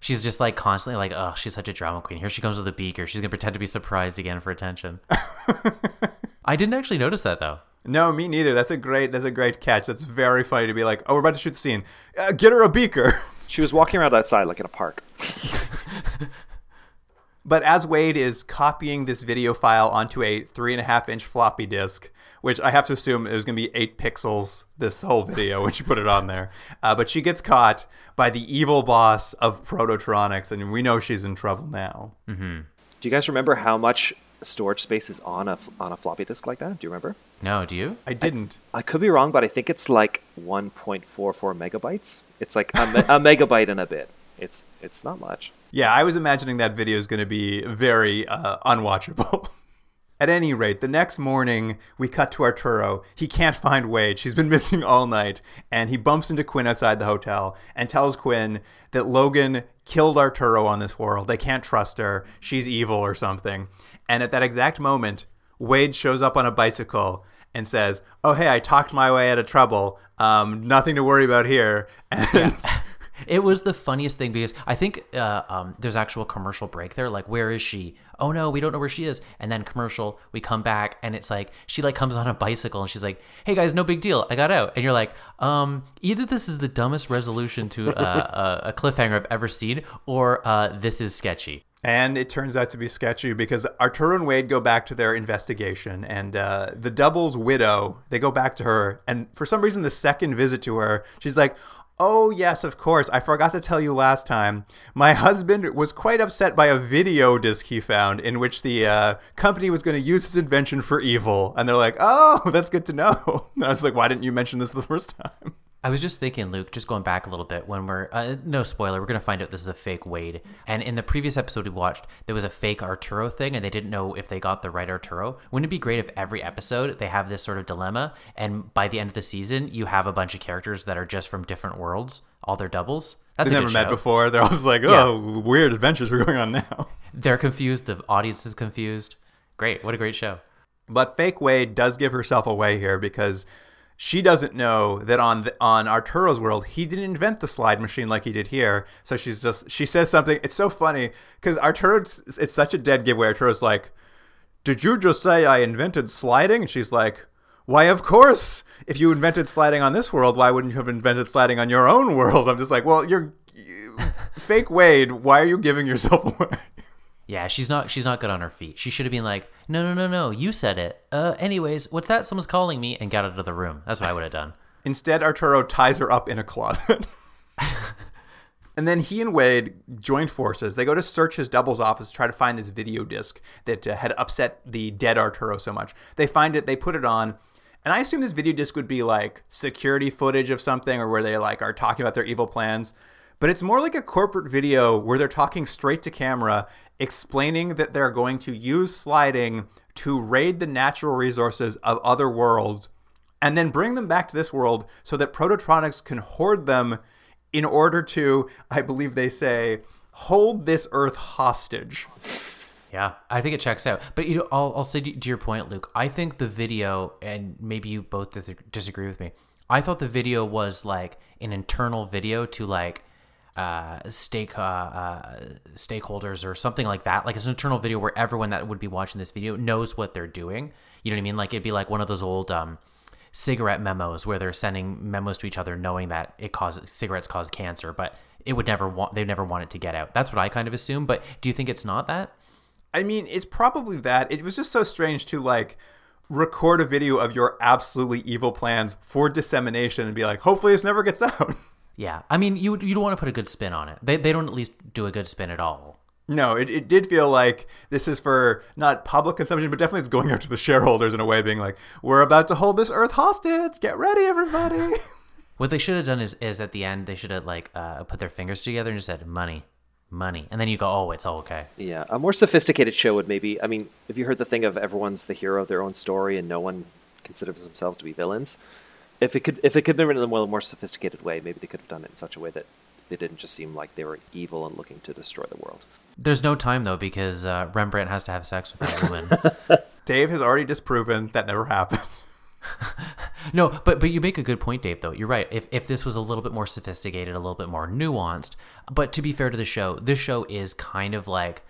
She's just like constantly like, oh, she's such a drama queen. Here she comes with a beaker. She's gonna pretend to be surprised again for attention. I didn't actually notice that though. No, me neither. That's a great. That's a great catch. That's very funny to be like, oh, we're about to shoot the scene. Uh, get her a beaker. She was walking around outside like in a park. But as Wade is copying this video file onto a three and a half inch floppy disk, which I have to assume is going to be eight pixels this whole video when she put it on there. Uh, but she gets caught by the evil boss of Prototronics, and we know she's in trouble now. Do you guys remember how much storage space is on a on a floppy disk like that? Do you remember? No, do you? I didn't. I could be wrong, but I think it's like 1.44 megabytes. It's like a, me- a megabyte and a bit. It's it's not much. Yeah, I was imagining that video is going to be very uh, unwatchable. At any rate, the next morning, we cut to Arturo. He can't find Wade. She's been missing all night. And he bumps into Quinn outside the hotel and tells Quinn that Logan killed Arturo on this world. They can't trust her. She's evil or something. And at that exact moment, Wade shows up on a bicycle and says, Oh, hey, I talked my way out of trouble. Um, nothing to worry about here. And It was the funniest thing because I think uh, um, there's actual commercial break there. Like, where is she? Oh no, we don't know where she is. And then commercial, we come back and it's like she like comes on a bicycle and she's like, "Hey guys, no big deal, I got out." And you're like, um, either this is the dumbest resolution to uh, a, a cliffhanger I've ever seen, or uh, this is sketchy. And it turns out to be sketchy because Arturo and Wade go back to their investigation, and uh, the double's widow, they go back to her. And for some reason, the second visit to her, she's like, Oh, yes, of course. I forgot to tell you last time. My husband was quite upset by a video disc he found in which the uh, company was going to use his invention for evil. And they're like, Oh, that's good to know. And I was like, Why didn't you mention this the first time? I was just thinking, Luke, just going back a little bit when we're, uh, no spoiler, we're going to find out this is a fake Wade. And in the previous episode we watched, there was a fake Arturo thing and they didn't know if they got the right Arturo. Wouldn't it be great if every episode they have this sort of dilemma and by the end of the season you have a bunch of characters that are just from different worlds, all their doubles? That's They a never met show. before. They're all just like, Oh, weird adventures we're going on now. They're confused, the audience is confused. Great, what a great show. But fake Wade does give herself away here because she doesn't know that on the, on Arturo's world he didn't invent the slide machine like he did here. So she's just she says something. It's so funny because Arturo it's such a dead giveaway. Arturo's like, "Did you just say I invented sliding?" And she's like, "Why, of course. If you invented sliding on this world, why wouldn't you have invented sliding on your own world?" I'm just like, "Well, you're." you- Fake Wade, why are you giving yourself away? Yeah, she's not she's not good on her feet. She should have been like, "No, no, no, no, you said it." Uh anyways, what's that? Someone's calling me and got out of the room. That's what I would have done. Instead, Arturo ties her up in a closet. and then he and Wade join forces. They go to search his double's office, to try to find this video disc that uh, had upset the dead Arturo so much. They find it, they put it on. And I assume this video disc would be like security footage of something or where they like are talking about their evil plans. But it's more like a corporate video where they're talking straight to camera, explaining that they're going to use sliding to raid the natural resources of other worlds and then bring them back to this world so that Prototronics can hoard them in order to, I believe they say, hold this Earth hostage. Yeah, I think it checks out. But you know, I'll, I'll say to your point, Luke. I think the video, and maybe you both dis- disagree with me. I thought the video was like an internal video to like uh, stake uh, uh, stakeholders or something like that. Like it's an internal video where everyone that would be watching this video knows what they're doing. You know what I mean? Like it'd be like one of those old um, cigarette memos where they're sending memos to each other, knowing that it causes cigarettes cause cancer, but it would never want they never want it to get out. That's what I kind of assume. But do you think it's not that? I mean, it's probably that. It was just so strange to like record a video of your absolutely evil plans for dissemination and be like, hopefully this never gets out. Yeah, I mean, you you don't want to put a good spin on it. They they don't at least do a good spin at all. No, it, it did feel like this is for not public consumption, but definitely it's going out to the shareholders in a way, being like, we're about to hold this earth hostage. Get ready, everybody. What they should have done is is at the end they should have like uh, put their fingers together and just said money, money, and then you go, oh, it's all okay. Yeah, a more sophisticated show would maybe. I mean, have you heard the thing of everyone's the hero of their own story and no one considers themselves to be villains? If it could, if it could have been written in a more sophisticated way, maybe they could have done it in such a way that they didn't just seem like they were evil and looking to destroy the world. There's no time though because uh, Rembrandt has to have sex with that woman. Dave has already disproven that never happened. no, but but you make a good point, Dave. Though you're right. If if this was a little bit more sophisticated, a little bit more nuanced, but to be fair to the show, this show is kind of like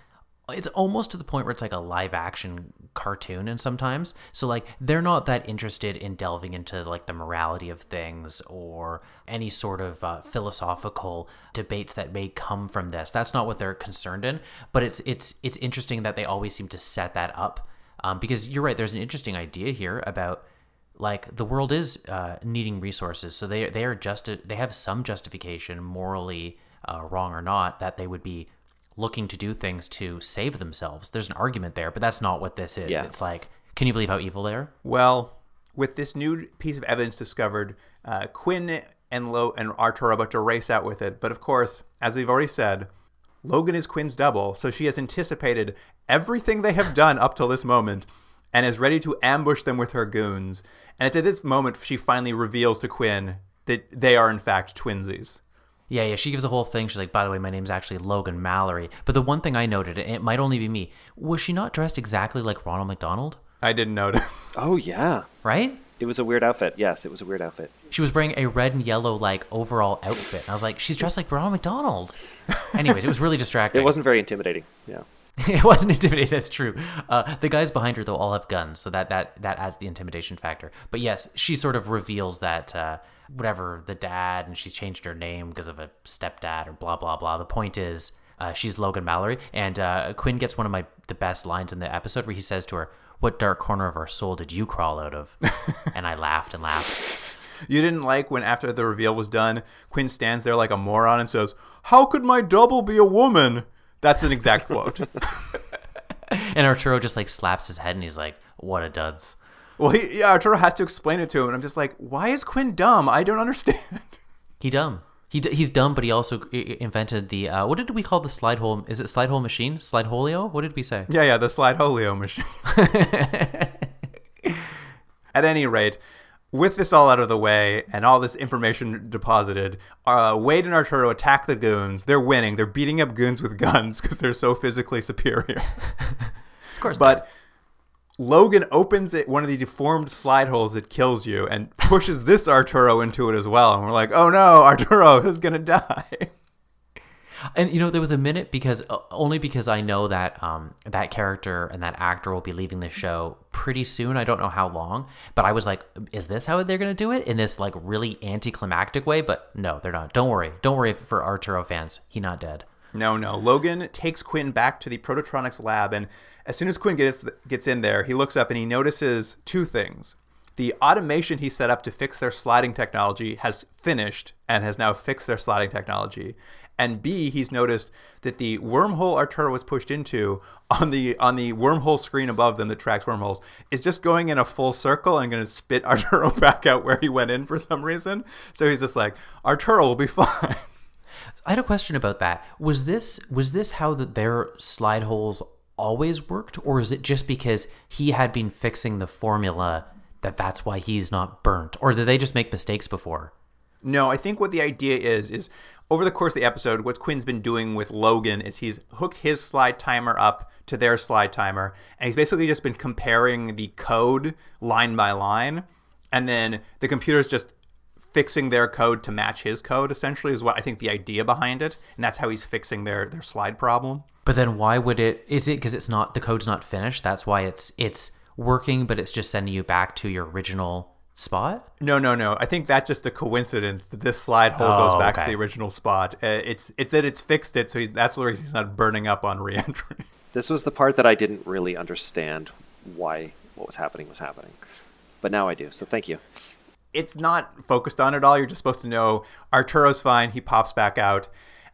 it's almost to the point where it's like a live action cartoon and sometimes. So like they're not that interested in delving into like the morality of things or any sort of uh, philosophical debates that may come from this. That's not what they're concerned in. But it's it's it's interesting that they always seem to set that up um, because you're right there's an interesting idea here about like the world is uh, needing resources. So they they are just they have some justification morally uh, wrong or not that they would be looking to do things to save themselves. There's an argument there, but that's not what this is. Yeah. It's like, can you believe how evil they are? Well, with this new piece of evidence discovered, uh, Quinn and Lo and Arturo are about to race out with it. But of course, as we've already said, Logan is Quinn's double, so she has anticipated everything they have done up till this moment and is ready to ambush them with her goons. And it's at this moment she finally reveals to Quinn that they are in fact twinsies. Yeah, yeah. She gives a whole thing. She's like, by the way, my name's actually Logan Mallory. But the one thing I noted, and it might only be me, was she not dressed exactly like Ronald McDonald? I didn't notice. Oh yeah, Right? it was a weird outfit. Yes, it was a weird outfit. She was wearing a red and yellow like overall outfit. And I was like, she's dressed like Ronald McDonald. Anyways, it was really distracting. It wasn't very intimidating. Yeah. it wasn't intimidating. That's true. Uh, the guys behind her though all have guns, so that that that adds the intimidation factor. But yes, she sort of reveals that uh, whatever the dad, and she's changed her name because of a stepdad or blah blah blah. The point is, uh, she's Logan Mallory, and uh, Quinn gets one of my the best lines in the episode where he says to her, "What dark corner of our soul did you crawl out of?" and I laughed and laughed. You didn't like when after the reveal was done, Quinn stands there like a moron and says, "How could my double be a woman?" That's an exact quote. And Arturo just like slaps his head and he's like, "What a duds." Well, he, yeah, Arturo has to explain it to him, and I'm just like, "Why is Quinn dumb? I don't understand." He dumb. He d- he's dumb, but he also invented the uh, what did we call the slide hole? Is it slide hole machine? Slide holio? What did we say? yeah, yeah, the slide holio machine. At any rate, with this all out of the way and all this information deposited, uh, Wade and Arturo attack the goons. They're winning. They're beating up goons with guns because they're so physically superior. Of course, But Logan opens it one of the deformed slide holes that kills you and pushes this Arturo into it as well. And we're like, oh no, Arturo is gonna die. And you know, there was a minute because uh, only because I know that um, that character and that actor will be leaving the show pretty soon. I don't know how long, but I was like, is this how they're gonna do it in this like really anticlimactic way? But no, they're not. Don't worry. Don't worry for Arturo fans. He not dead. No, no. Logan takes Quinn back to the Prototronics lab, and as soon as Quinn gets gets in there, he looks up and he notices two things. The automation he set up to fix their sliding technology has finished and has now fixed their sliding technology. And B, he's noticed that the wormhole Arturo was pushed into on the on the wormhole screen above them that tracks wormholes is just going in a full circle and going to spit Arturo back out where he went in for some reason. So he's just like, Arturo will be fine. I had a question about that. Was this was this how that their slide holes always worked, or is it just because he had been fixing the formula that that's why he's not burnt, or did they just make mistakes before? No, I think what the idea is is over the course of the episode, what Quinn's been doing with Logan is he's hooked his slide timer up to their slide timer, and he's basically just been comparing the code line by line, and then the computer's just fixing their code to match his code. Essentially, is what I think the idea behind it, and that's how he's fixing their their slide problem. But then why would it? Is it because it's not the code's not finished? That's why it's it's working, but it's just sending you back to your original spot. No, no, no. I think that's just a coincidence that this slide hole Oh, goes back to the original spot. Uh, it's it's that it's fixed it, so he's, that's where he's not burning up on reentry. This was the part that I didn't really understand why what was happening was happening. But now I do, so thank you. it's not focused on at all. You're just supposed to know Arturo's fine. He pops back out,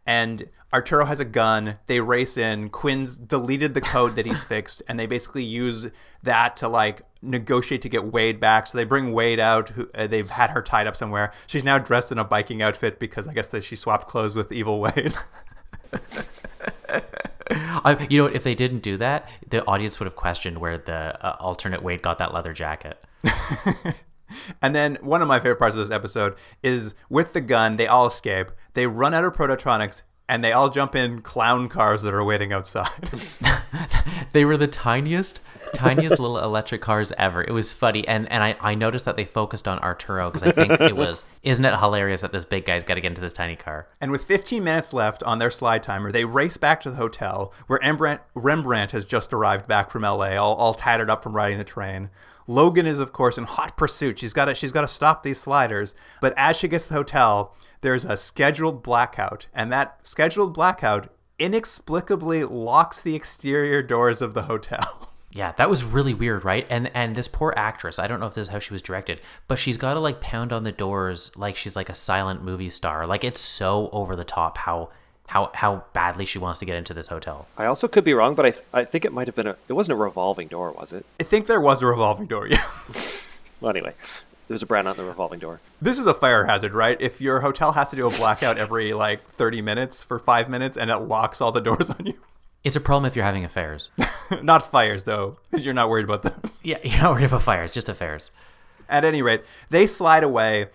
and Arturo has a gun. They race in. Quinn's deleted the code that he's fixed, and they basically use that to like negotiate to get Wade back. So they bring Wade out. Who uh, they've had her tied up somewhere. She's now dressed in a biking outfit because I guess that she swapped clothes with Evil Wade. I, you know, if they didn't do that, the audience would have questioned where the uh, alternate Wade got that leather jacket. And then one of my favorite parts of this episode is with the gun, they all escape. They run out of prototronics and they all jump in clown cars that are waiting outside. They were the tiniest, tiniest little electric cars ever. It was funny, and and I, I noticed that they focused on Arturo because I think it was isn't it hilarious that this big guy's got to get into this tiny car. and with 15 minutes left on their slide timer, they race back to the hotel where Rembrandt, Rembrandt has just arrived back from LA, all, all tattered up from riding the train. Logan is, of course, in hot pursuit. She's got to she's got to stop these sliders. But as she gets to the hotel, there's a scheduled blackout, and that scheduled blackout inexplicably locks the exterior doors of the hotel. Yeah, that was really weird, right? And and this poor actress, I don't know if this is how she was directed, but she's got to like pound on the doors like she's like a silent movie star. Like it's so over the top how how how badly she wants to get into this hotel. I also could be wrong, but I, I think it might have been a. It wasn't a revolving door, was it? I think there was a revolving door. Yeah. Well, anyway, there's a brand on the revolving door. This is a fire hazard, right? If your hotel has to do a blackout every like 30 minutes for five minutes and it locks all the doors on you. It's a problem if you're having affairs. not fires, though. You're not worried about those. yeah, you're not worried about fires, just affairs. At any rate, they slide away,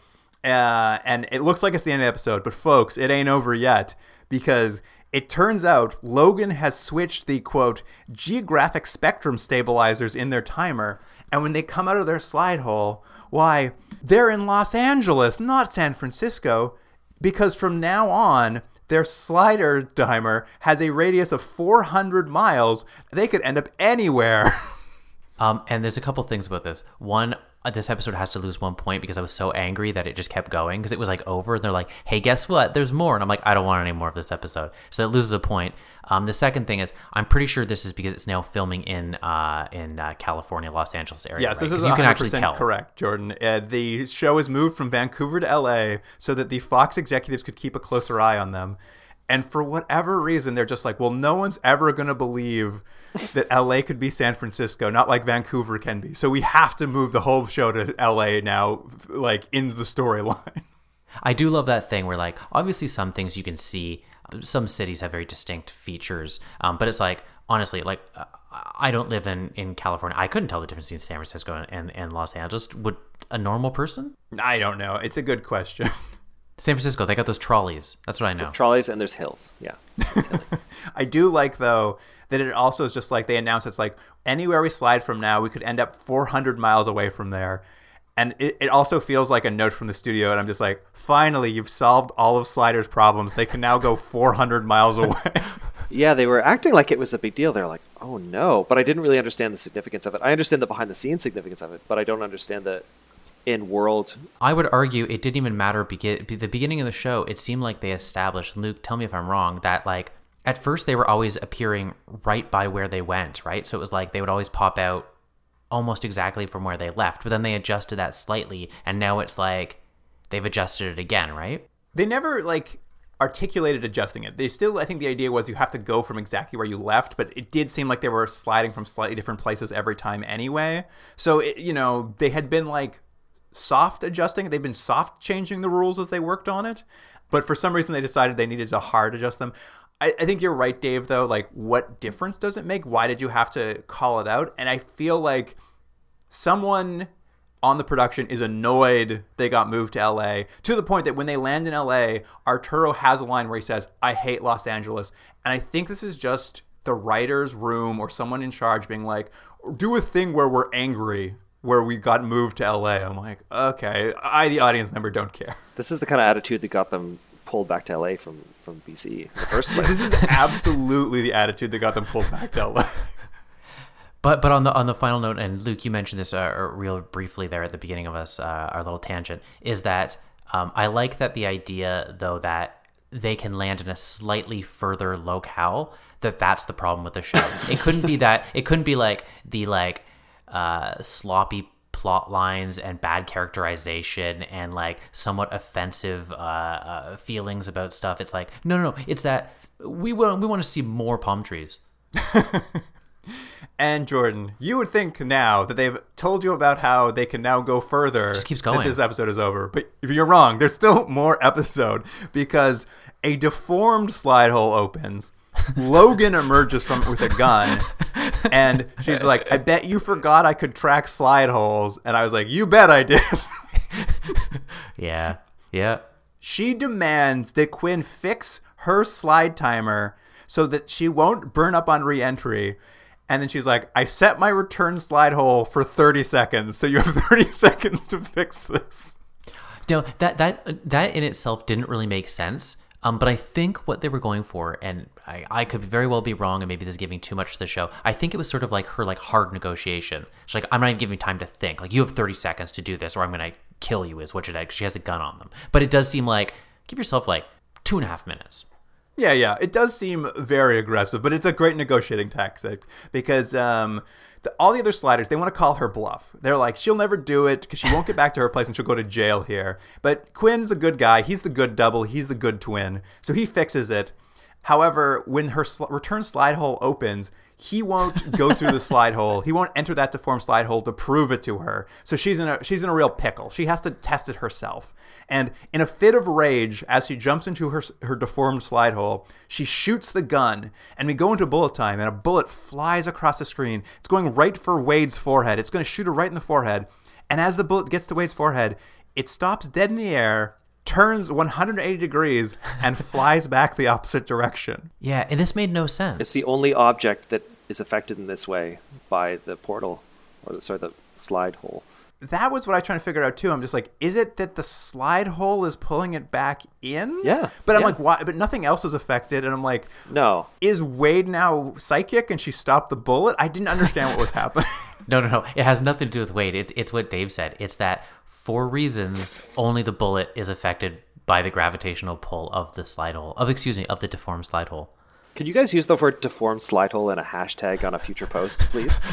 uh, and it looks like it's the end of the episode. But folks, it ain't over yet because it turns out Logan has switched the quote geographic spectrum stabilizers in their timer, and when they come out of their slide hole, why they're in Los Angeles, not San Francisco, because from now on. Their slider timer has a radius of 400 miles. They could end up anywhere. Um, and there's a couple things about this. One, this episode has to lose one point because I was so angry that it just kept going because it was like over. And they're like, "Hey, guess what? There's more." And I'm like, "I don't want any more of this episode." So it loses a point. Um, the second thing is, I'm pretty sure this is because it's now filming in uh, in uh, California, Los Angeles area. Yes, right? this is you can actually tell. correct, Jordan. Uh, the show is moved from Vancouver to LA so that the Fox executives could keep a closer eye on them. And for whatever reason, they're just like, well, no one's ever going to believe that LA could be San Francisco, not like Vancouver can be. So we have to move the whole show to LA now, like in the storyline. I do love that thing where, like, obviously, some things you can see. Some cities have very distinct features, um, but it's like honestly, like uh, I don't live in in California. I couldn't tell the difference between San Francisco and, and, and Los Angeles. Would a normal person? I don't know. It's a good question. San Francisco, they got those trolleys. That's what I know. Trolleys and there's hills. Yeah. I do like though that it also is just like they announce it's like anywhere we slide from now, we could end up 400 miles away from there. And it, it also feels like a note from the studio, and I'm just like, finally, you've solved all of Slider's problems. They can now go 400 miles away. yeah, they were acting like it was a big deal. They're like, oh no. But I didn't really understand the significance of it. I understand the behind the scenes significance of it, but I don't understand the in world. I would argue it didn't even matter. Begin the beginning of the show, it seemed like they established. Luke, tell me if I'm wrong. That like at first they were always appearing right by where they went, right? So it was like they would always pop out almost exactly from where they left, but then they adjusted that slightly, and now it's like they've adjusted it again, right? they never like articulated adjusting it. They still, I think the idea was you have to go from exactly where you left, but it did seem like they were sliding from slightly different places every time anyway. So, it, you know, they had been like soft adjusting. They've been soft changing the rules as they worked on it. But for some reason, they decided they needed to hard adjust them. I, I think you're right, Dave, though. Like, what difference does it make? Why did you have to call it out? And I feel like someone on the production is annoyed they got moved to LA to the point that when they land in LA, Arturo has a line where he says, I hate Los Angeles. And I think this is just the writer's room or someone in charge being like, do a thing where we're angry where we got moved to LA. I'm like, okay, I, the audience member, don't care. This is the kind of attitude that got them pulled back to LA from, from BC in the first place. This is absolutely the attitude that got them pulled back to LA. But but on the on the final note, and Luke, you mentioned this uh, real briefly there at the beginning of us uh, our little tangent, is that um, I like that the idea though that they can land in a slightly further locale. That that's the problem with the show. it couldn't be that. It couldn't be like the like uh, sloppy plot lines and bad characterization and like somewhat offensive uh, uh, feelings about stuff. It's like no, no, no. It's that we want we want to see more palm trees. And Jordan, you would think now that they've told you about how they can now go further. Just keeps going. This episode is over, but you're wrong. There's still more episode because a deformed slide hole opens. Logan emerges from it with a gun, and she's like, "I bet you forgot I could track slide holes." And I was like, "You bet I did." Yeah, yeah. she demands that Quinn fix her slide timer so that she won't burn up on re-entry. And then she's like, I set my return slide hole for 30 seconds, so you have 30 seconds to fix this. No, that that that in itself didn't really make sense. Um, but I think what they were going for, and I, I could very well be wrong, and maybe this is giving too much to the show. I think it was sort of like her like hard negotiation. She's like, I'm not even giving you time to think. Like you have 30 seconds to do this, or I'm gonna kill you. Is what she did. She has a gun on them. But it does seem like give yourself like two and a half minutes. Yeah, yeah, it does seem very aggressive, but it's a great negotiating tactic because um, the, all the other sliders they want to call her bluff. They're like, she'll never do it because she won't get back to her place and she'll go to jail here. But Quinn's a good guy. He's the good double. He's the good twin. So he fixes it. However, when her sl- return slide hole opens, he won't go through the slide hole. He won't enter that deformed slide hole to prove it to her. So she's in a she's in a real pickle. She has to test it herself. And in a fit of rage, as she jumps into her her deformed slide hole, she shoots the gun, and we go into bullet time, and a bullet flies across the screen. It's going right for Wade's forehead. It's going to shoot her right in the forehead. And as the bullet gets to Wade's forehead, it stops dead in the air, turns 180 degrees, and flies back the opposite direction. Yeah, and this made no sense. It's the only object that is affected in this way by the portal, or the, sorry, the slide hole. That was what I was trying to figure out too. I'm just like, is it that the slide hole is pulling it back in? Yeah, But I'm yeah. like, why? But nothing else is affected, and I'm like, No, is Wade now psychic and she stopped the bullet? I didn't understand what was happening. No, no, no. It has nothing to do with Wade. It's it's what Dave said. It's that for reasons only the bullet is affected by the gravitational pull of the slide hole. Of excuse me, of the deformed slide hole. can you guys use the word deformed slide hole in a hashtag on a future post, please?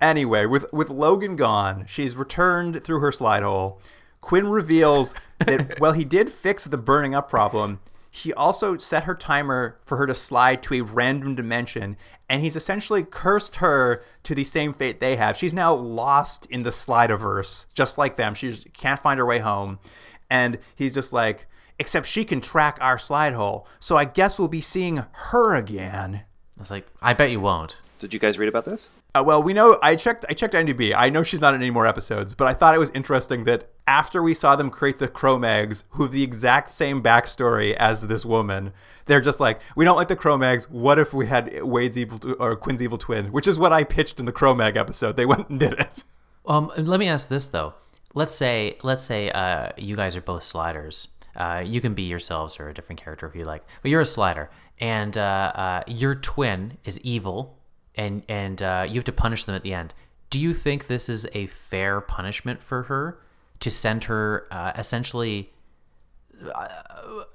anyway, with with Logan gone, she's returned through her slide hole. Quinn reveals that well, he did fix the burning up problem. He also set her timer for her to slide to a random dimension, and he's essentially cursed her to the same fate they have. She's now lost in the Slideverse, just like them. She can't find her way home. And he's just like, except she can track our slide hole, so I guess we'll be seeing her again. It's like I bet you won't. Did you guys read about this? Uh, well, we know I checked. I checked IMDb. I know she's not in any more episodes, but I thought it was interesting that after we saw them create the Cro-Mags, who have the exact same backstory as this woman, they're just like, we don't like the Cro-Mags. What if we had Wade's evil tw- or Quinn's evil twin? Which is what I pitched in the Cro-Mag episode. They went and did it. Um, let me ask this though. Let's say let's say uh, you guys are both sliders. Uh, you can be yourselves or a different character if you like, but you're a slider, and uh, uh, your twin is evil, and and uh, you have to punish them at the end. Do you think this is a fair punishment for her to send her uh, essentially? Uh,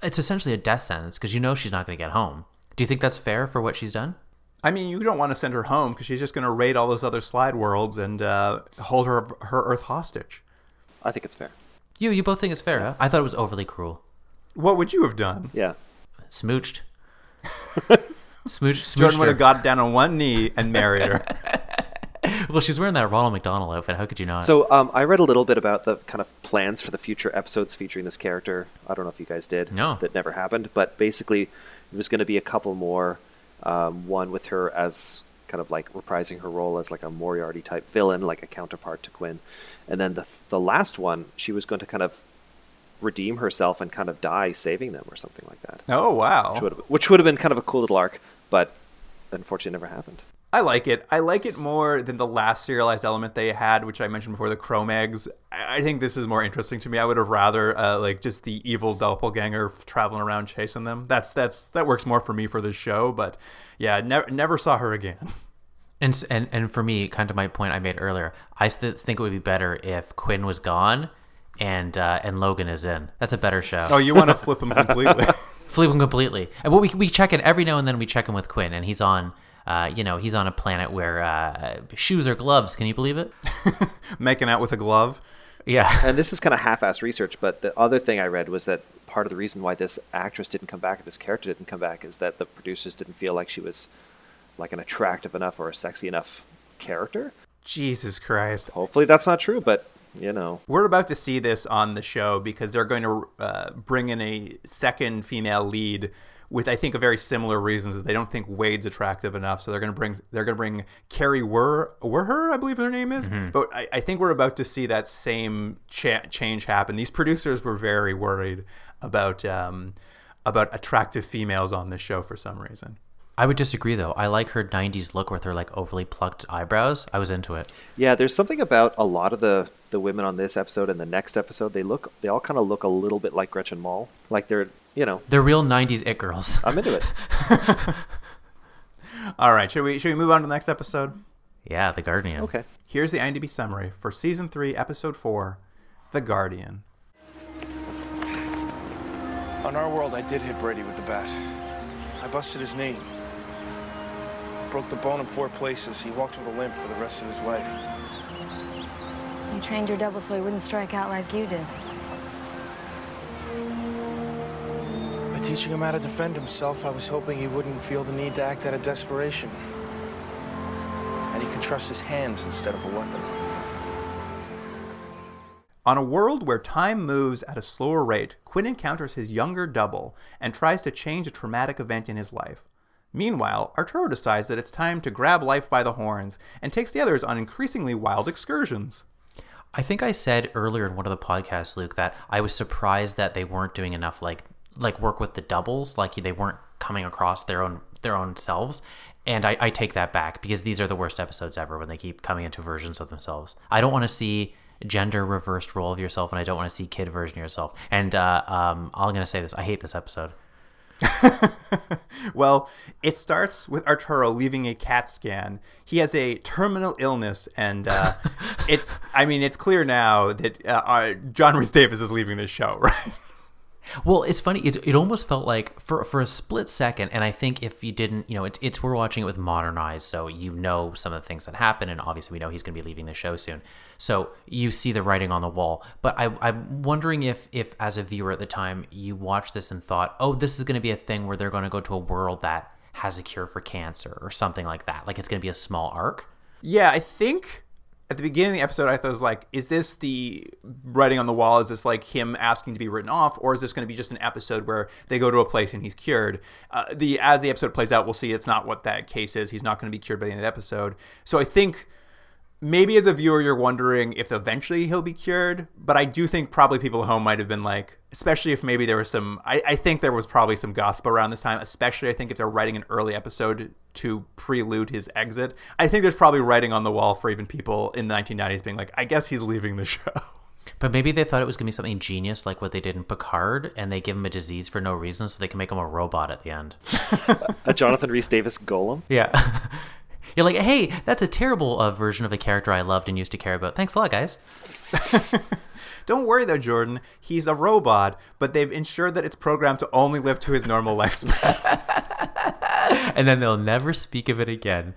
it's essentially a death sentence because you know she's not going to get home. Do you think that's fair for what she's done? I mean, you don't want to send her home because she's just going to raid all those other slide worlds and uh, hold her her Earth hostage. I think it's fair. You you both think it's fair? Huh? I thought it was overly cruel. What would you have done? Yeah. Smooched. Smooch, Jordan smooched would have got down on one knee and married her. Well, she's wearing that Ronald McDonald outfit. How could you not? So um, I read a little bit about the kind of plans for the future episodes featuring this character. I don't know if you guys did. No. That never happened. But basically, it was going to be a couple more. Um, one with her as kind kind of like reprising her role as like a Moriarty type villain, like a counterpart to Quinn. And then the the last one, she was going to kind of redeem herself and kind of die saving them or something like that. Oh wow. Which would have, which would have been kind of a cool little arc, but unfortunately never happened. I like it. I like it more than the last serialized element they had, which I mentioned before, the Cro-Mags. I I think this is more interesting to me. I would have rather uh, like just the evil doppelganger traveling around chasing them. That's that's that works more for me for this show. But yeah, never never saw her again. And, and and for me, kind of my point I made earlier, I st- think it would be better if Quinn was gone and uh, and Logan is in. That's a better show. Oh, you want to flip them completely? Flip him completely. And what we we check in every now and then we check in with Quinn, and he's on. Uh, you know, he's on a planet where uh, shoes are gloves. Can you believe it? Making out with a glove. Yeah. And this is kind of half-assed research, but the other thing I read was that part of the reason why this actress didn't come back, or this character didn't come back, is that the producers didn't feel like she was like an attractive enough or a sexy enough character. Jesus Christ. Hopefully that's not true, but you know, We're about to see this on the show because they're going to uh, bring in a second female lead with I think a very similar reasons. They don't think Wade's attractive enough, so they're going to bring they're going to bring Kari Wer Wuhrer, I believe her name is. But I, I think we're about to see that same cha- change happen. These producers were very worried about um, about attractive females on this show for some reason. I would disagree though. I like her '90s look with her like overly plucked eyebrows. I was into it. yeah, there's something about a lot of the the women on this episode and the next episode. They look, they all kind of look a little bit like Gretchen Mol, like they're, you know, They're real '90s it girls. I'm into it. All right, should we should we move on to the next episode? yeah, the Guardian. Okay. Here's the IMDb summary for season three, episode four, The Guardian. On our world, I did hit Brady with the bat. I busted his knee. Broke the bone in four places. He walked with a limp for the rest of his life. You trained your double so he wouldn't strike out like you did. By teaching him how to defend himself, I was hoping he wouldn't feel the need to act out of desperation. And he could trust his hands instead of a weapon. On a world where time moves at a slower rate, Quinn encounters his younger double and tries to change a traumatic event in his life. Meanwhile, Arturo decides that it's time to grab life by the horns and takes the others on increasingly wild excursions. I think I said earlier in one of the podcasts, Luke, that I was surprised that they weren't doing enough like like work with the doubles, like they weren't coming across their own their own selves. And I, I take that back because these are the worst episodes ever when they keep coming into versions of themselves. I don't want to see gender reversed role of yourself, and I don't want to see kid version of yourself. And uh, um, I'm gonna say this: I hate this episode. Well, it starts with Arturo leaving a CAT scan. He has a terminal illness, and uh, it's, I mean, it's clear now that uh, uh, John Rhys Davies is leaving this show, right? Well, it's funny. It, it almost felt like for for a split second, and I think if you didn't, you know, it's it's we're watching it with modern eyes, so you know some of the things that happen, and obviously we know he's going to be leaving the show soon. So you see the writing on the wall. But I, I'm wondering if if as a viewer at the time you watched this and thought, oh, this is going to be a thing where they're going to go to a world that has a cure for cancer or something like that. Like it's going to be a small arc. Yeah, I think at the beginning of the episode, I thought it was like, is this the writing on the wall? Is this like him asking to be written off, or is this going to be just an episode where they go to a place and he's cured? Uh, the as the episode plays out, we'll see it's not what that case is. He's not going to be cured by the end of the episode. So I think maybe as a viewer you're wondering if eventually he'll be cured but i do think probably people at home might have been like especially if maybe there was some I, I think there was probably some gossip around this time especially i think if they're writing an early episode to prelude his exit i think there's probably writing on the wall for even people in the 1990s being like i guess he's leaving the show But maybe they thought it was going to be something genius like what they did in Picard, and they give him a disease for no reason so they can make him a robot at the end. A Jonathan Rhys Davies golem. Yeah. You're like, hey, that's a terrible uh, version of a character I loved and used to care about. Thanks a lot, guys. Don't worry though jordan he's a robot but they've ensured that it's programmed to only live to his normal lifespan And then they'll never speak of it again.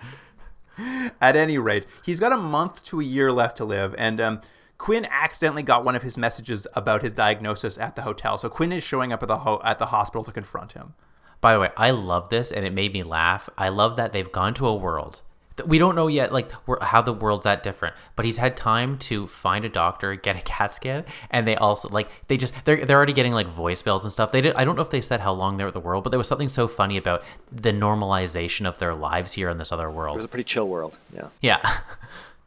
At any rate, he's got a month to a year left to live, and um, Quinn accidentally got one of his messages about his diagnosis at the hotel. So Quinn is showing up at the ho- at the hospital to confront him. By the way, I love this and it made me laugh. I love that they've gone to a world. We don't know yet like how the world's that different. But he's had time to find a doctor, get a CAT scan, and they also like they just they're they're already getting like voice voicemails and stuff. They did. I don't know if they said how long they're at the world, but there was something so funny about the normalization of their lives here in this other world. It was a pretty chill world. Yeah. Yeah.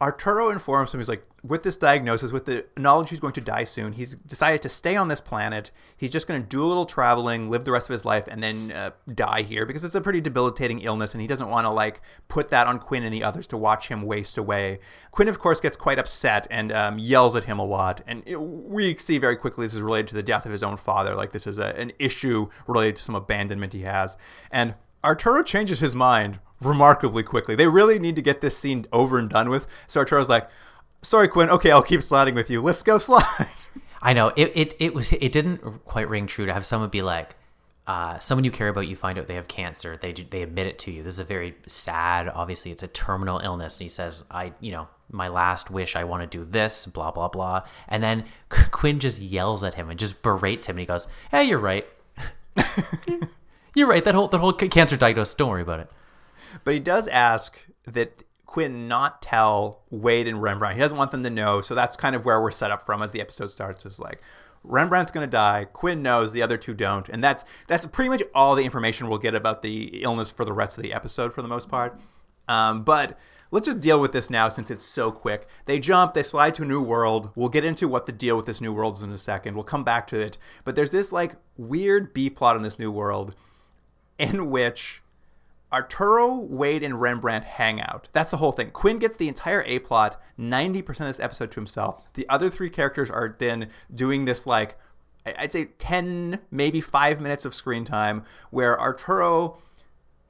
Arturo informs him, he's like, with this diagnosis, with the knowledge he's going to die soon, he's decided to stay on this planet. He's just going to do a little traveling, live the rest of his life, and then uh, die here because it's a pretty debilitating illness, and he doesn't want to, like, put that on Quinn and the others to watch him waste away. Quinn, of course, gets quite upset and um, yells at him a lot. And it, we see very quickly this is related to the death of his own father. Like, this is a, an issue related to some abandonment he has. And Arturo changes his mind remarkably quickly. They really need to get this scene over and done with. So Arturo's like, "Sorry, Quinn. Okay, I'll keep sliding with you. Let's go slide." I know it, it. it was. It didn't quite ring true to have someone be like, uh, someone you care about. You find out they have cancer. They they admit it to you. This is a very sad. Obviously, it's a terminal illness. And he says, "I, you know, my last wish. I want to do this. Blah blah blah." And then Quinn just yells at him and just berates him. And he goes, "Hey, you're right. you're right. That whole that whole cancer diagnosis. Don't worry about it." But he does ask that Quinn not tell Wade and Rembrandt. He doesn't want them to know. So that's kind of where we're set up from as the episode starts. Is like Rembrandt's going to die. Quinn knows. The other two don't. And that's that's pretty much all the information we'll get about the illness for the rest of the episode for the most part. Um, but let's just deal with this now since it's so quick. They jump, they slide to a new world. We'll get into what the deal with this new world is in a second. We'll come back to it. But there's this like weird B plot in this new world in which Arturo, Wade, and Rembrandt hang out. That's the whole thing. Quinn gets the entire A plot, 90% of this episode to himself. The other three characters are then doing this, like, I- I'd say 10, maybe five minutes of screen time where Arturo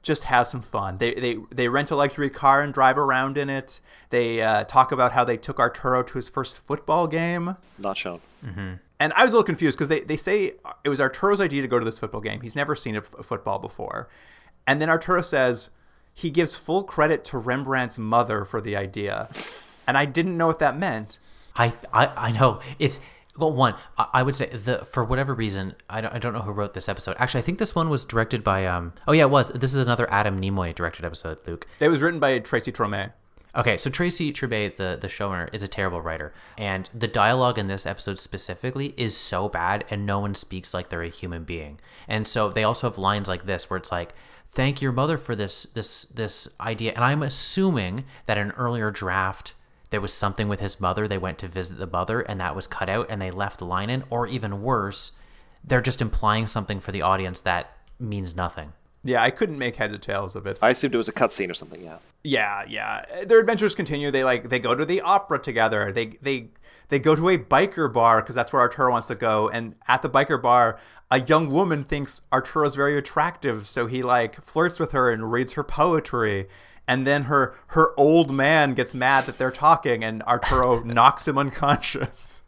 just has some fun. They, they, they rent a luxury car and drive around in it. They uh, talk about how they took Arturo to his first football game. Not shown. And I was a little confused because they, they say it was Arturo's idea to go to this football game. He's never seen a, f- a football before. And then Arturo says he gives full credit to Rembrandt's mother for the idea. And I didn't know what that meant. I I, I know it's well one I, I would say the for whatever reason I don't, I don't know who wrote this episode actually I think this one was directed by um oh yeah it was this is another Adam Nimoy directed episode Luke It was written by Tracy Tormé. Okay, so Tracy Trubay, the the showrunner, is a terrible writer, and the dialogue in this episode specifically is so bad, and no one speaks like they're a human being. And so they also have lines like this, where it's like, "Thank your mother for this this this idea," and I'm assuming that in an earlier draft there was something with his mother. They went to visit the mother, and that was cut out, and they left the line in, or even worse, they're just implying something for the audience that means nothing. Yeah, I couldn't make heads or tails of it. I assumed it was a cutscene or something. Yeah. Yeah, yeah. Their adventures continue. They like they go to the opera together. They they they go to a biker bar because that's where Arturo wants to go. And at the biker bar, a young woman thinks Arturo's very attractive, so he like flirts with her and reads her poetry. And then her her old man gets mad that they're talking, and Arturo knocks him unconscious.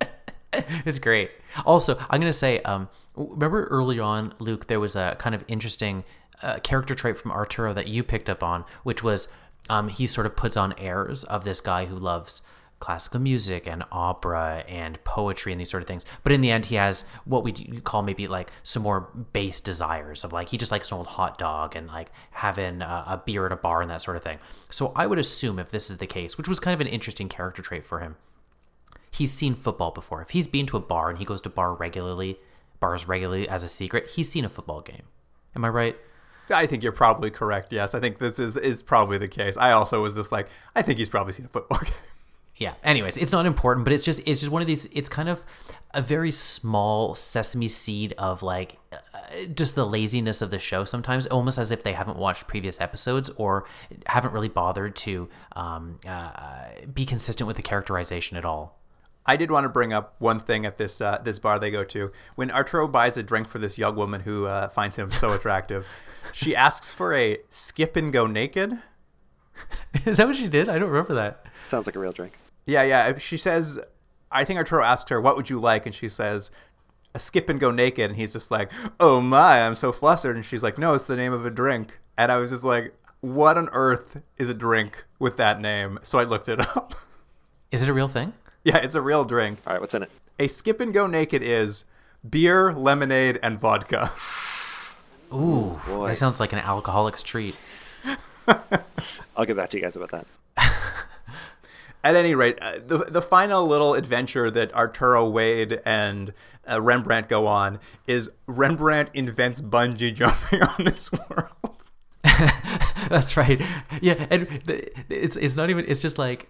it's great. Also, I'm gonna say, um, remember early on, Luke, there was a kind of interesting uh, character trait from Arturo that you picked up on, which was um, he sort of puts on airs of this guy who loves classical music and opera and poetry and these sort of things. But in the end, he has what we call maybe like some more base desires of like he just likes an old hot dog and like having a, a beer at a bar and that sort of thing. So I would assume if this is the case, which was kind of an interesting character trait for him, he's seen football before. If he's been to a bar and he goes to bar regularly, bars regularly as a secret, he's seen a football game. Am I right? I think you're probably correct. Yes, I think this is is probably the case. I also was just like, I think he's probably seen a football game. Yeah. Anyways, it's not important, but it's just it's just one of these. It's kind of a very small sesame seed of like uh, just the laziness of the show. Sometimes, almost as if they haven't watched previous episodes or haven't really bothered to um, uh, be consistent with the characterization at all. I did want to bring up one thing at this uh, this bar they go to. When Arturo buys a drink for this young woman who uh, finds him so attractive, she asks for a skip and go naked. Is that what she did? I don't remember that. Sounds like a real drink. Yeah, yeah. She says, I think Arturo asked her, "What would you like?" And she says, "A skip and go naked." And he's just like, "Oh my, I'm so flustered." And she's like, "No, it's the name of a drink." And I was just like, "What on earth is a drink with that name?" So I looked it up. Is it a real thing? yeah, it's a real drink. All right, what's in it? A skip and go naked is beer, lemonade, and vodka. Ooh, boy. that sounds like an alcoholic's treat. I'll get back to you guys about that. At any rate, uh, the the final little adventure that Arturo Wade and uh, Rembrandt go on is Rembrandt invents bungee jumping on this world. That's right. Yeah, and it's it's not even. It's just like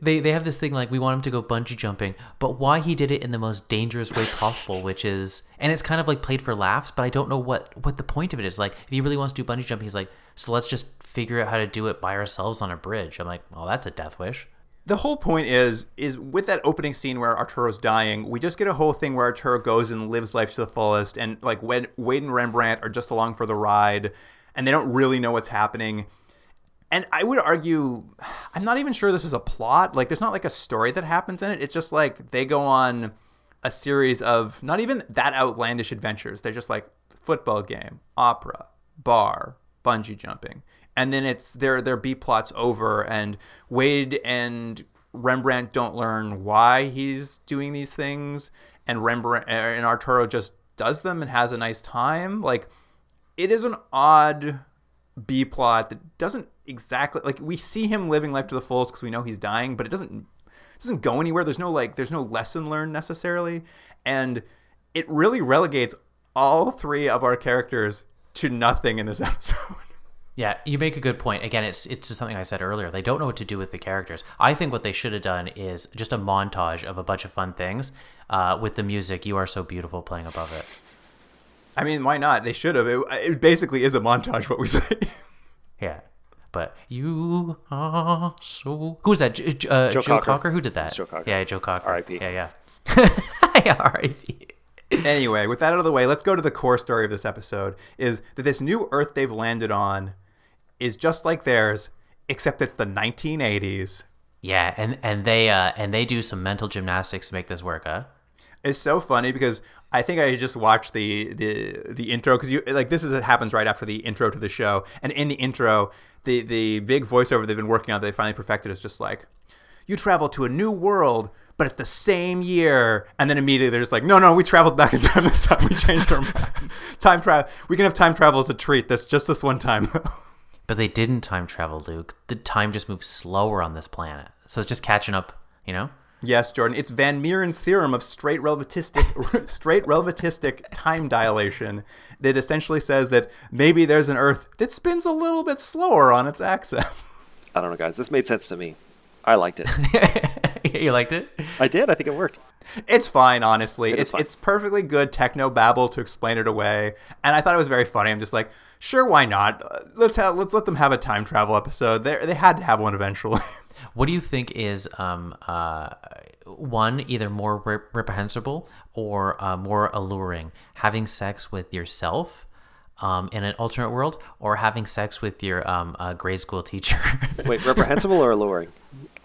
they they have this thing like we want him to go bungee jumping, but why he did it in the most dangerous way possible, which is and it's kind of like played for laughs, but I don't know what what the point of it is. Like if he really wants to do bungee jumping, he's like, so let's just figure out how to do it by ourselves on a bridge. I'm like, well, that's a death wish. The whole point is is with that opening scene where Arturo's dying, we just get a whole thing where Arturo goes and lives life to the fullest, and like when Wade and Rembrandt are just along for the ride, and they don't really know what's happening. And I would argue, I'm not even sure this is a plot. Like, there's not like a story that happens in it. It's just like they go on a series of not even that outlandish adventures. They're just like football game, opera, bar, bungee jumping, and then it's their their B plots over, and Wade and Rembrandt don't learn why he's doing these things, and Rembrandt uh, and Arturo just does them and has a nice time. Like, it is an odd B plot that doesn't exactly like we see him living life to the fullest because we know he's dying, but it doesn't it doesn't go anywhere. There's no like there's no lesson learned necessarily, and it really relegates all three of our characters to nothing in this episode. Yeah, you make a good point. Again, it's it's just something I said earlier. They don't know what to do with the characters. I think what they should have done is just a montage of a bunch of fun things uh, with the music "You Are So Beautiful" playing above it. I mean, why not? They should have. It, it basically is a montage. What we say. Yeah, but you are so. Who's that? J- J- uh, Joe, Joe Cocker. Cocker. Who did that? It's Joe Cocker. Yeah, Joe Cocker. R.I.P.. Yeah, yeah. yeah, R.I.P. anyway, with that out of the way, let's go to the core story of this episode. Is that this new Earth they've landed on is just like theirs, except it's the 1980s. Yeah, and and they uh and they do some mental gymnastics to make this work, huh? It's so funny because I think I just watched the the the intro because you like this is it happens right after the intro to the show, and in the intro, the the big voiceover they've been working on, that they finally perfected, is just like, you travel to a new world. But it's the same year, and then immediately they're just like, "No, no, we traveled back in time this time. We changed our minds. Time travel. We can have time travel as a treat. That's just this one time, though." But they didn't time travel, Luke. The time just moves slower on this planet, so it's just catching up. You know. Yes, Jordan. It's Van Mieren's theorem of straight relativistic straight relativistic time dilation that essentially says that maybe there's an Earth that spins a little bit slower on its axis. I don't know, guys. This made sense to me. I liked it. you liked it? I did. I think it worked. It's fine, honestly. It is it's fine. it's perfectly good techno babble to explain it away, and I thought it was very funny. I'm just like, sure, why not? Uh, Let's have let's let them have a time travel episode. They they had to have one eventually. What do you think is um uh one either more rep- reprehensible or uh, more alluring? Having sex with yourself. Um, in an alternate world, or having sex with your um, uh, grade school teacher. Wait, reprehensible or alluring?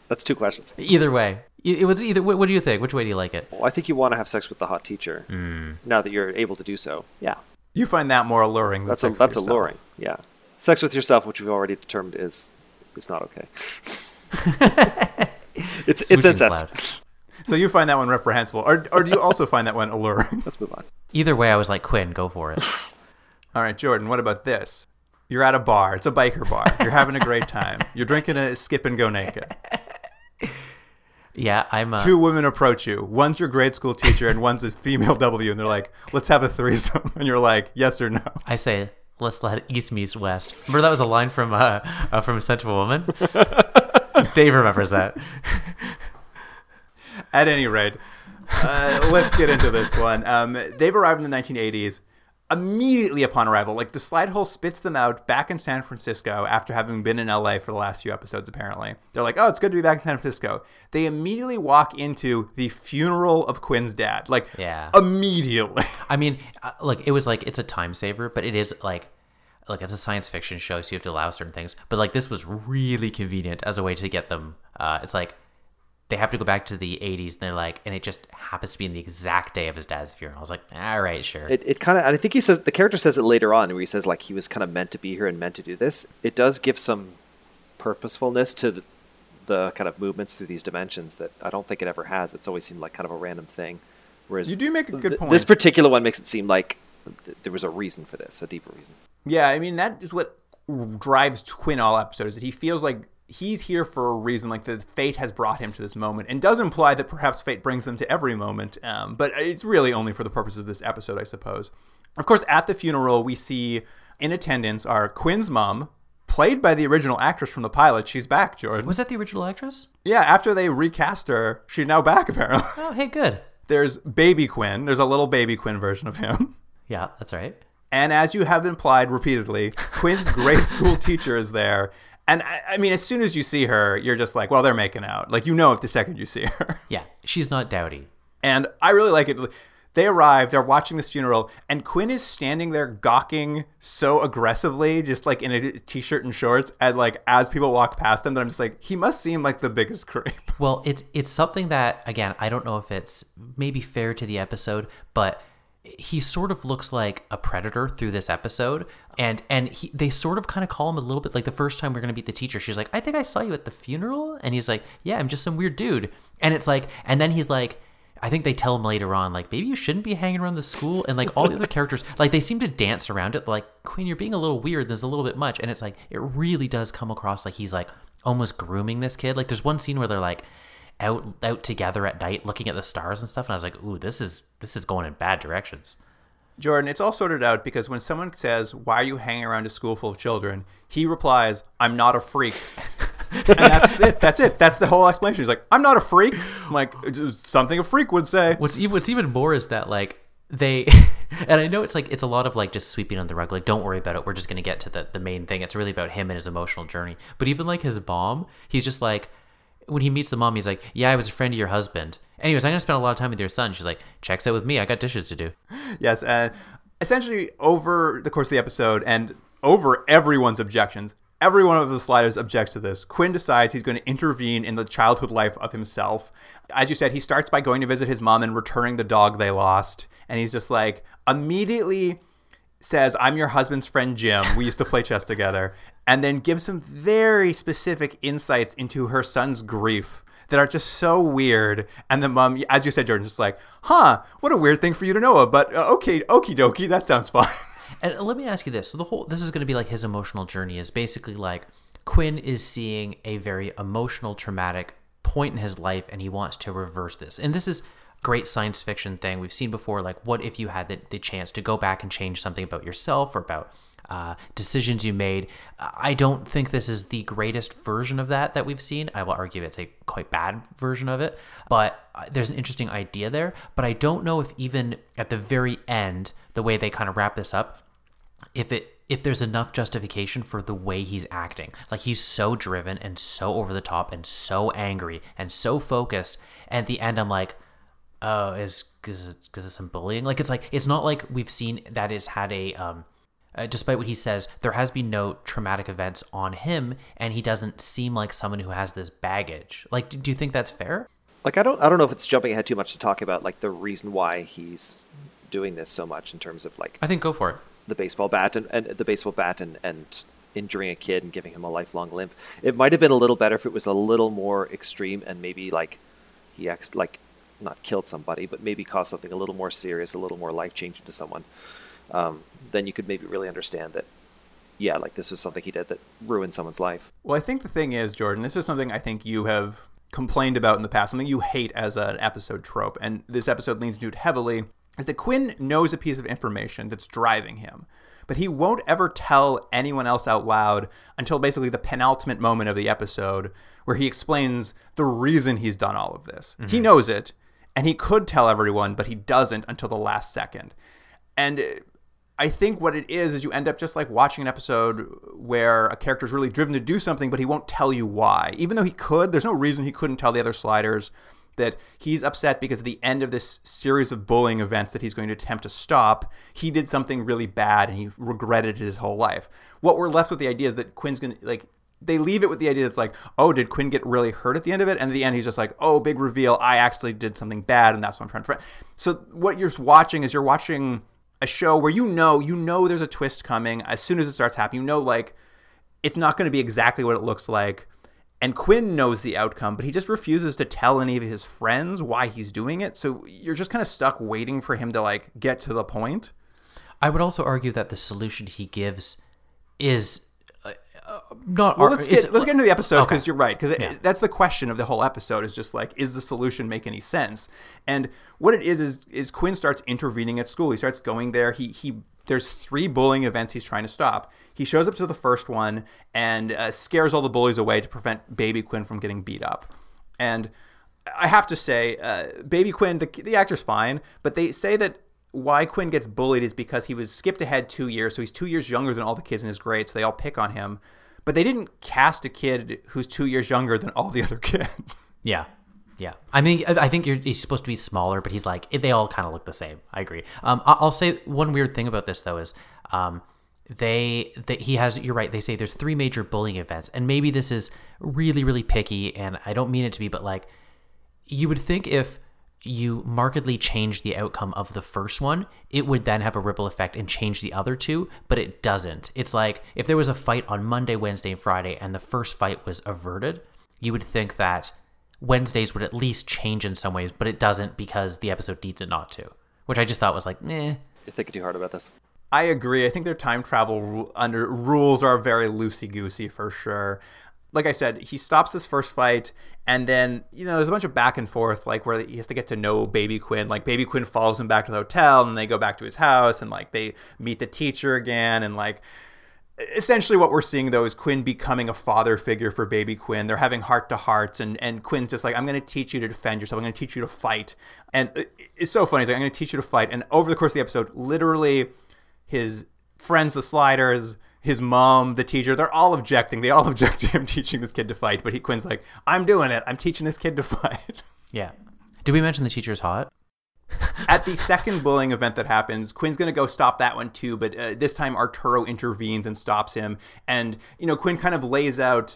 That's two questions. either way, it it was either. What, what do you think? Which way do you like it? Well, I think you want to have sex with the hot teacher. Now that you're able to do so. Yeah. You find that more alluring. Than That's a, sex with that's yourself. alluring. Yeah. Sex with yourself, which we've already determined is is not okay. it's it's incest. loud. So you find that one reprehensible, or or do you also find that one alluring? Let's move on. Either way, I was like, Quinn, go for it. All right, Jordan, what about this? You're at a bar. It's a biker bar. You're having a great time. You're drinking a skip and go naked. Yeah, I'm. Uh, Two women approach you. One's your grade school teacher and one's a female W, and they're like, let's have a threesome. And you're like, yes or no. I say, let's let East meet West. Remember that was a line from uh, uh from Essential Woman. Dave remembers that. At any rate, uh, let's get into this one. Um, they've arrived in the 1980s. Immediately upon arrival, like the slide hole spits them out back in San Francisco after having been in LA for the last few episodes, apparently. They're like, oh, it's good to be back in San Francisco. They immediately walk into the funeral of Quinn's dad. Like, Yeah. immediately. I mean, uh, look, it was like it's a time saver, but it is like like it's a science fiction show, so you have to allow certain things. But like this was really convenient as a way to get them. Uh, it's like they have to go back to the 80s, and they're like, and it just happens to be in the exact day of his dad's funeral. I was like, all right, sure. It, it kind of, I think he says, the character says it later on where he says, like, he was kind of meant to be here and meant to do this. It does give some purposefulness to the, the kind of movements through these dimensions that I don't think it ever has. It's always seemed like kind of a random thing. Whereas You do make a good th- point. This particular one makes it seem like th- there was a reason for this, a deeper reason. Yeah, I mean that is what drives Quinn all episodes that he feels like he's here for a reason, like the fate has brought him to this moment, and does imply that perhaps fate brings them to every moment. Um, but it's really only for the purpose of this episode, I suppose. Of course, at the funeral, we see in attendance are Quinn's mom, played by the original actress from the pilot. She's back, Jordan. Was that the original actress? yeah, after they recast her, she's now back apparently. Oh, hey, good. There's baby Quinn. There's a little baby Quinn version of him. Yeah, that's right. And as you have implied repeatedly, Quinn's grade school teacher is there. And I, I mean, as soon as you see her, you're just like, well, they're making out. Like, you know it the second you see her. Yeah, she's not dowdy. And I really like it. They arrive, they're watching this funeral, and Quinn is standing there gawking so aggressively, just like in a t shirt and shorts, and like as people walk past him, that I'm just like, he must seem like the biggest creep. Well, it's it's something that again, I don't know if it's maybe fair to the episode, but he sort of looks like a predator through this episode and and he, they sort of kind of call him a little bit like the first time we're going to meet the teacher she's like i think i saw you at the funeral? And he's like yeah i'm just some weird dude. And it's like and then he's like i think they tell him later on like maybe you shouldn't be hanging around the school and like all the other characters like they seem to dance around it like queen you're being a little weird there's a little bit much. And it's like it really does come across like he's like almost grooming this kid. Like there's one scene where they're like out out together at night looking at the stars and stuff and I was like, "Ooh, this is this is going in bad directions." Jordan, it's all sorted out because when someone says, Why are you hanging around a school full of children? He replies, I'm not a freak. and that's it. That's it. That's the whole explanation. He's like, I'm not a freak. I'm like, something a freak would say. What's even what's even more is that like they and I know it's like it's a lot of like just sweeping on the rug like don't worry about it we're just going to get to the the main thing it's really about him and his emotional journey but even like his mom he's just like when he meets the mom he's like yeah I was a friend of your husband anyways I'm to spend a lot of time with your son she's like checks out with me I got dishes to do Yes. Uh, essentially, over the course of the episode and over everyone's objections, every one of the sliders objects to this. Quinn decides he's going to intervene in the childhood life of himself. As you said, he starts by going to visit his mom and returning the dog they lost. And he's just like, immediately says, I'm your husband's friend Jim. We used to play chess together. And then give some very specific insights into her son's grief that are just so weird. And the mom, as you said, Jordan, just like, huh, what a weird thing for you to know. But uh, okay, okie dokie, that sounds fine. And let me ask you this: so the whole this is going to be like his emotional journey is basically like Quinn is seeing a very emotional, traumatic point in his life, and he wants to reverse this. And this is great science fiction thing we've seen before. Like, what if you had the, the chance to go back and change something about yourself or about uh, decisions you made? I don't think this is the greatest version of that that we've seen. I will argue it's a quite bad version of it, but uh, there's an interesting idea there. But I don't know if even at the very end, the way they kind of wrap this up, if it if there's enough justification for the way he's acting like he's so driven and so over the top and so angry and so focused and at the end i'm like oh is because it's some bullying like it's like it's not like we've seen that it's had a um uh, despite what he says there has been no traumatic events on him and he doesn't seem like someone who has this baggage like do, do you think that's fair Like I don't I don't know if it's jumping ahead too much to talk about like the reason why he's doing this so much in terms of like i think go for it the baseball bat and, and the baseball bat and, and injuring a kid and giving him a lifelong limp. It might have been a little better if it was a little more extreme and maybe like he ex- like not killed somebody, but maybe caused something a little more serious, a little more life changing to someone. Um, then you could maybe really understand that. Yeah, like this was something he did that ruined someone's life. Well, I think the thing is, Jordan, this is something I think you have complained about in the past, something you hate as an episode trope, and this episode leans into it heavily, is that Quinn knows a piece of information that's driving him. But he won't ever tell anyone else out loud until basically the penultimate moment of the episode where he explains the reason he's done all of this. He mm-hmm. knows it, and he could tell everyone, but he doesn't until the last second. And I think what it is is you end up just like watching an episode where a character is really driven to do something, but he won't tell you why. Even though he could, there's no reason he couldn't tell the other sliders that he's upset because at the end of this series of bullying events that he's going to attempt to stop, he did something really bad and he regretted it his whole life. What we're left with the idea is that Quinn's going to like they leave it with the idea that's like, oh, did Quinn get really hurt at the end of it? And at the end, he's just like, oh, big reveal. I actually did something bad, and that's what I'm trying to. So what you're watching is you're watching a show where you know you know there's a twist coming as soon as it starts happening. You know, like it's not going to be exactly what it looks like. And Quinn knows the outcome, but he just refuses to tell any of his friends why he's doing it. So you're just kind of stuck waiting for him to like get to the point. I would also argue that the solution he gives is Not Well, let's get let's get into the episode because Okay. you're right because Yeah. that's the question of the whole episode is just like is the solution make any sense? And what it is is is Quinn starts intervening at school. He starts going there. He he there's three bullying events he's trying to stop. He shows up to the first one and uh, scares all the bullies away to prevent Baby Quinn from getting beat up. And I have to say, uh, Baby Quinn, the, the actor's fine, but they say that why Quinn gets bullied is because he was skipped ahead two years, so he's two years younger than all the kids in his grade, so they all pick on him. But they didn't cast a kid who's two years younger than all the other kids. Yeah. Yeah. I mean, I think he's supposed to be smaller, but he's like, they all kind of look the same. I agree. Um, I'll say one weird thing about this, though, is um, they, that he has, you're right, they say there's three major bullying events. And maybe this is really, really picky, and I don't mean it to be, but like, you would think if you markedly change the outcome of the first one, it would then have a ripple effect and change the other two, but it doesn't. It's like if there was a fight on Monday, Wednesday, and Friday, and the first fight was averted, you would think that Wednesdays would at least change in some ways, but it doesn't because the episode needs it not to, which I just thought was like, meh. You're thinking too hard about this. I agree. I think their time travel under rules are very loosey goosey for sure. Like I said, he stops this first fight, and then you know there's a bunch of back and forth, like where he has to get to know Baby Quinn. Like Baby Quinn follows him back to the hotel, and they go back to his house, and like they meet the teacher again, and like essentially what we're seeing though is Quinn becoming a father figure for baby Quinn. They're having heart to hearts and and Quinn's just like I'm going to teach you to defend yourself. I'm going to teach you to fight. And it's so funny. He's like I'm going to teach you to fight. And over the course of the episode, literally his friends the sliders, his mom, the teacher, they're all objecting. They all object to him teaching this kid to fight, but he Quinn's like I'm doing it. I'm teaching this kid to fight. Yeah. Did we mention the teacher's hot? At the second bullying event that happens, Quinn's going to go stop that one too, but uh, this time Arturo intervenes and stops him. And, you know, Quinn kind of lays out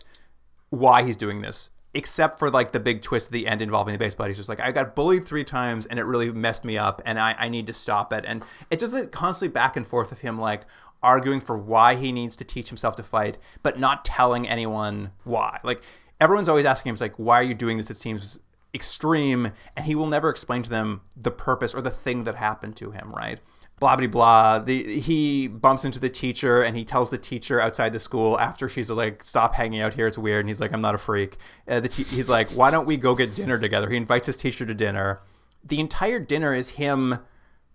why he's doing this, except for like the big twist at the end involving the baseball. He's just like, I got bullied three times and it really messed me up and I, I need to stop it. And it's just like constantly back and forth of him like arguing for why he needs to teach himself to fight, but not telling anyone why. Like, everyone's always asking him, like, why are you doing this? It seems extreme and he will never explain to them the purpose or the thing that happened to him right? Blah blah blah. The, he bumps into the teacher and he tells the teacher outside the school after she's like stop hanging out here it's weird and he's like i'm not a freak. Uh, te- he's like why don't we go get dinner together? He invites his teacher to dinner. The entire dinner is him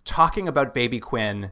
talking about baby quinn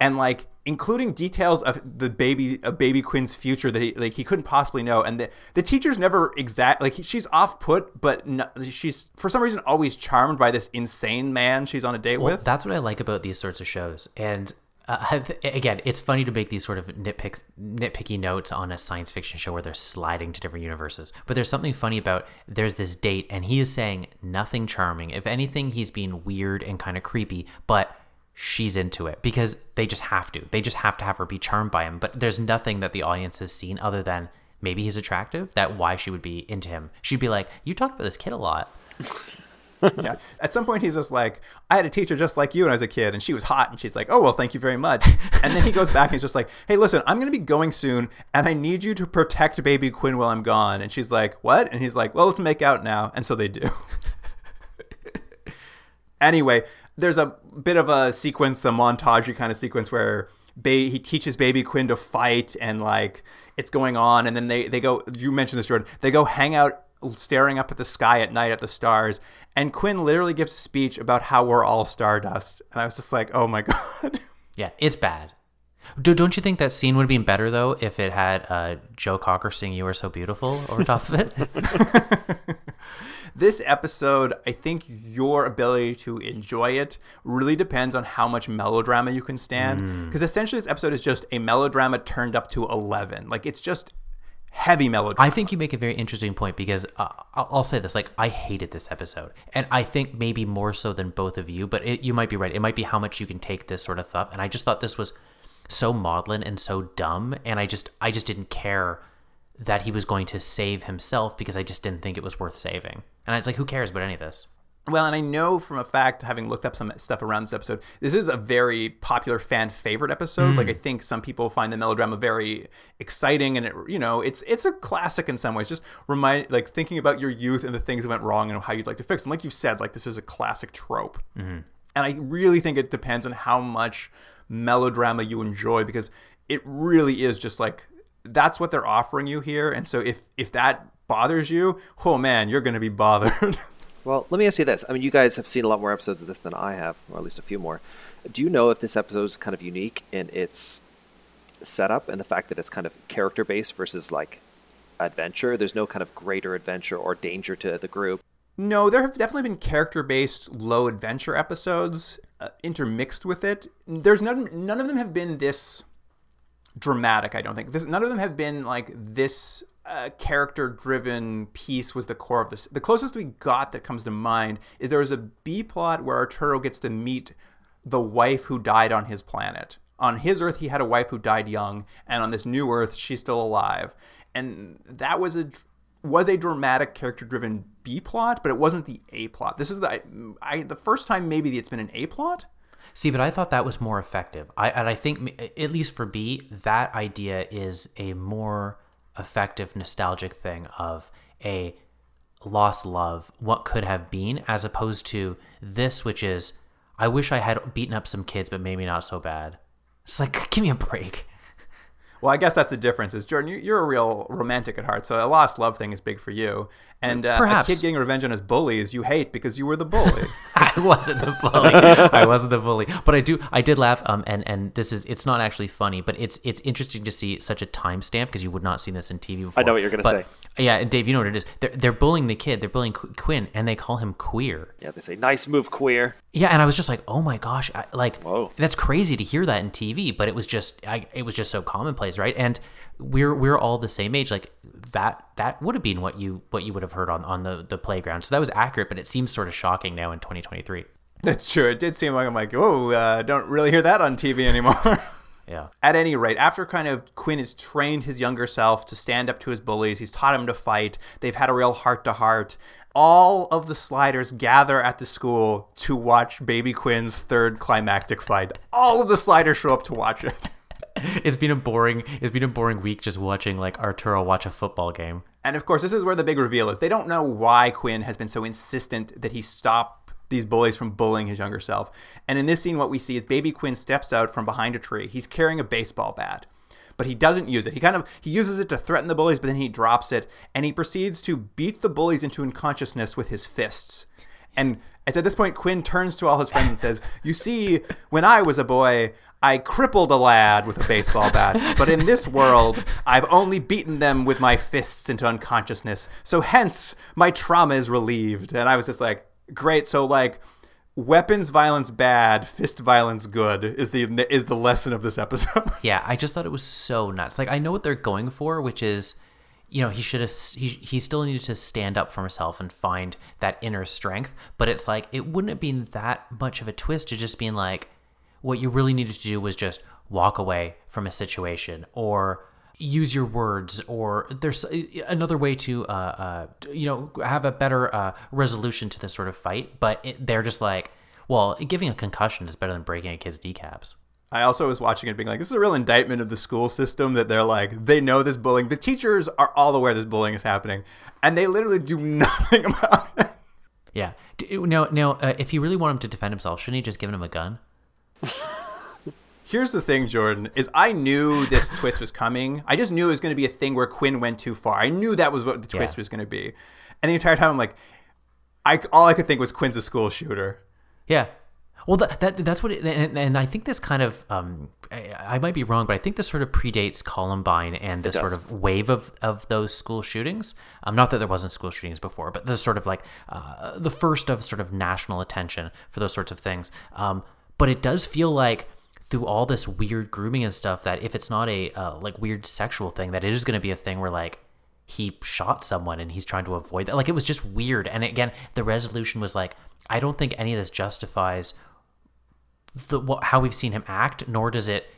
and like including details of the baby of baby quinn's future that he like he couldn't possibly know and the, the teacher's never exact like she's off put but no, she's for some reason always charmed by this insane man she's on a date Well, with that's what I like about these sorts of shows. And uh, again, it's funny to make these sort of nitpick, nitpicky notes on a science fiction show where they're sliding to different universes. But there's something funny about there's this date, and he is saying nothing charming. If anything, he's being weird and kind of creepy, but she's into it because they just have to. They just have to have her be charmed by him. But there's nothing that the audience has seen other than maybe he's attractive. That why she would be into him. She'd be like, "You talked about this kid a lot." yeah at some point he's just like i had a teacher just like you when i was a kid and she was hot and she's like oh well thank you very much and then he goes back and he's just like hey listen i'm going to be going soon and i need you to protect baby quinn while i'm gone and she's like what and he's like well let's make out now and so they do anyway there's a bit of a sequence a montage kind of sequence where ba- he teaches baby quinn to fight and like it's going on and then they, they go you mentioned this jordan they go hang out staring up at the sky at night at the stars and quinn literally gives a speech about how we're all stardust and i was just like oh my god Yeah, it's bad. Do, don't you think that scene would have been better though if it had uh, Joe Cocker sing "You Are So Beautiful" over top of it? this episode i think your ability to enjoy it really depends on how much melodrama you can stand because essentially this episode is just a melodrama turned up to 11 like it's just heavy melodrama I think you make a very interesting point because uh, I'll I'll say this: like, I hated this episode, and I think maybe more so than both of you. But it, you might be right. It might be how much you can take this sort of stuff. And I just thought this was so maudlin and so dumb, and I just, I just didn't care that he was going to save himself because I just didn't think it was worth saving. And it's like, who cares about any of this? Well, and I know from a fact, having looked up some stuff around this episode, this is a very popular fan favorite episode. Hmm. Like I think some people find the melodrama very exciting, and it, you know, it's it's a classic in some ways. Just remind, like thinking about your youth and the things that went wrong and how you'd like to fix them. Like you said, like this is a classic trope, mm-hmm. and I really think it depends on how much melodrama you enjoy because it really is just like that's what they're offering you here. And so if if that bothers you, oh man, you're going to be bothered. Well, let me ask you this. I mean, you guys have seen a lot more episodes of this than I have, or at least a few more. Do you know if this episode is kind of unique in its setup and the fact that it's kind of character based versus like adventure? There's no kind of greater adventure or danger to the group. No, there have definitely been character-based low adventure episodes uh, intermixed with it. There's none. None of them have been this dramatic. I don't think. This, none of them have been like this uh, character-driven piece was the core of this. The closest we got that comes to mind is there was a B plot where Arturo gets to meet the wife who died on his planet. On his Earth, he had a wife who died young, and on this new Earth, she's still alive. And that was a was a dramatic character-driven B plot, but it wasn't the A plot. This is the I, I the first time maybe it's been an A plot. See, but I thought that was more effective. I and I think at least for B, that idea is a more effective nostalgic thing of a lost love, what could have been, as opposed to this, which is I wish I had beaten up some kids, but maybe not so bad. It's like give me a break. Well, I guess that's the difference. Is Jordan, you're a real romantic at heart, so a lost love thing is big for you. And uh, Perhaps. a kid getting revenge on his bullies, you hate because you were the bully. I wasn't the bully. I wasn't the bully. But I do. I did laugh. Um, and and this is. It's not actually funny, but it's it's interesting to see such a timestamp because you would not see this in TV before. I know what you're gonna But- Yeah, and Dave, you know what it is. They're they're bullying the kid. They're bullying Qu- Quinn, and they call him queer. Yeah, they say, nice move, queer. Yeah, and I was just like, oh my gosh, I, like Whoa. that's crazy to hear that in TV, but it was just, I, it was just so commonplace, right? And we're we're all the same age, like that that would have been what you what you would have heard on on the the playground. So that was accurate, but it seems sort of shocking now in 2023. that's true. It did seem like I'm like, oh, uh, don't really hear that on TV anymore. Yeah. At any rate, after kind of Quinn has trained his younger self to stand up to his bullies, he's taught him to fight. They've had a real heart to heart. All of the sliders gather at the school to watch Baby Quinn's third climactic fight. All of the sliders show up to watch it. It's been a boring it's been a boring week just watching like Arturo watch a football game. And of course, this is where the big reveal is. They don't know why Quinn has been so insistent that he stop these bullies from bullying his younger self. And in this scene, what we see is Baby Quinn steps out from behind a tree. He's carrying a baseball bat, but he doesn't use it. He kind of he uses it to threaten the bullies, but then he drops it and he proceeds to beat the bullies into unconsciousness with his fists. And it's at this point Quinn turns to all his friends and says, "You see, when I was a boy." I crippled a lad with a baseball bat, but in this world, I've only beaten them with my fists into unconsciousness. So hence, my trauma is relieved. And I was just like, great. So like, weapons violence bad, fist violence good is the is the lesson of this episode. Yeah, I just thought it was so nuts. Like I know what they're going for, which is, you know, he should have he he still needed to stand up for himself and find that inner strength. But it's like it wouldn't have been that much of a twist to just being like, what you really needed to do was just walk away from a situation or use your words or there's another way to uh, uh you know have a better uh resolution to this sort of fight but it, they're just like well giving a concussion is better than breaking a kid's kneecaps I also was watching it being like, this is a real indictment of the school system that they're like, they know this bullying. The teachers are all aware this bullying is happening, and they literally do nothing about it. Yeah. Now, now, uh, if you really want him to defend himself, shouldn't he just given him a gun? Here's the thing, Jordan, is I knew this twist was coming. I just knew it was going to be a thing where Quinn went too far. I knew that was what the twist Yeah. was going to be. And the entire time I'm like, I, all I could think was Quinn's a school shooter. Yeah. Well, that, that that's what, it, and, and I think this kind of, um, I, I might be wrong, but I think this sort of predates Columbine and this sort of wave of, of those school shootings. Um, not that there wasn't school shootings before, but this sort of like uh, the first of sort of national attention for those sorts of things. Um, but it does feel like through all this weird grooming and stuff that if it's not a uh, like weird sexual thing, that it is going to be a thing where like he shot someone and he's trying to avoid that. Like it was just weird. And again, the resolution was like, I don't think any of this justifies the how we've seen him act, nor does it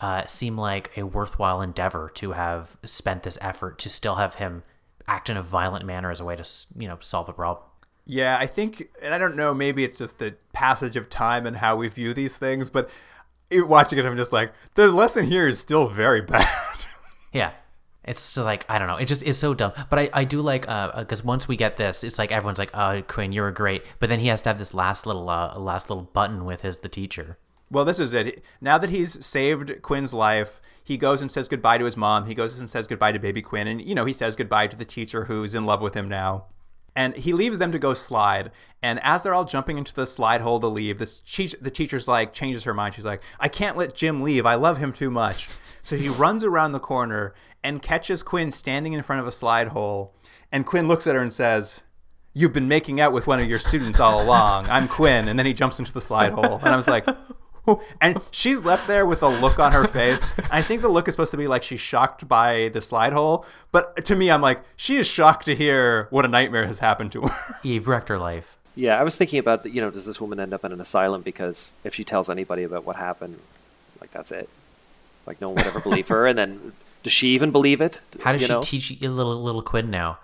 uh, seem like a worthwhile endeavor to have spent this effort to still have him act in a violent manner as a way to you know solve a problem. Yeah, I think, and I don't know, maybe it's just the passage of time and how we view these things, but watching it, I'm just like, the lesson here is still very bad. Yeah. It's just like I don't know. It just is so dumb. But I, I do like because once we get this, it's like everyone's like, "Oh, Quinn, you're great." But then he has to have this last little uh, last little button with his the teacher. Well, this is it. Now that he's saved Quinn's life, he goes and says goodbye to his mom. He goes and says goodbye to baby Quinn. And, you know, he says goodbye to the teacher who's in love with him now. And he leaves them to go slide. And as they're all jumping into the slide hole to leave, the, teach- the teacher's like, changes her mind. She's like, I can't let Jim leave. I love him too much. So he runs around the corner and catches Quinn standing in front of a slide hole. And Quinn looks at her and says, You've been making out with one of your students all along. I'm Quinn. And then he jumps into the slide hole. And I was like, and she's left there with a look on her face. I think the look is supposed to be like she's shocked by the slide hole, but to me, I'm like she is shocked to hear what a nightmare has happened to her. You've wrecked her life. Yeah, I was thinking about you know, does this woman end up in an asylum because if she tells anybody about what happened, like that's it. Like no one would ever believe her, and then does she even believe it? How does you she know? teach a little little Quinn now,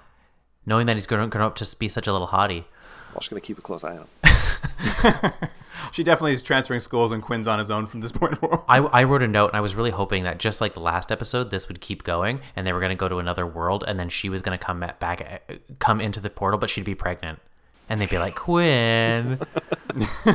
knowing that he's going to grow up to be such a little hottie? Well, she's gonna keep a close eye on him. she definitely is transferring schools, and Quinn's on his own from this point forward. I, I wrote a note and I was really hoping that just like the last episode, this would keep going and they were going to go to another world and then she was going to come back, uh, come into the portal, but she'd be pregnant. And they'd be like, Quinn.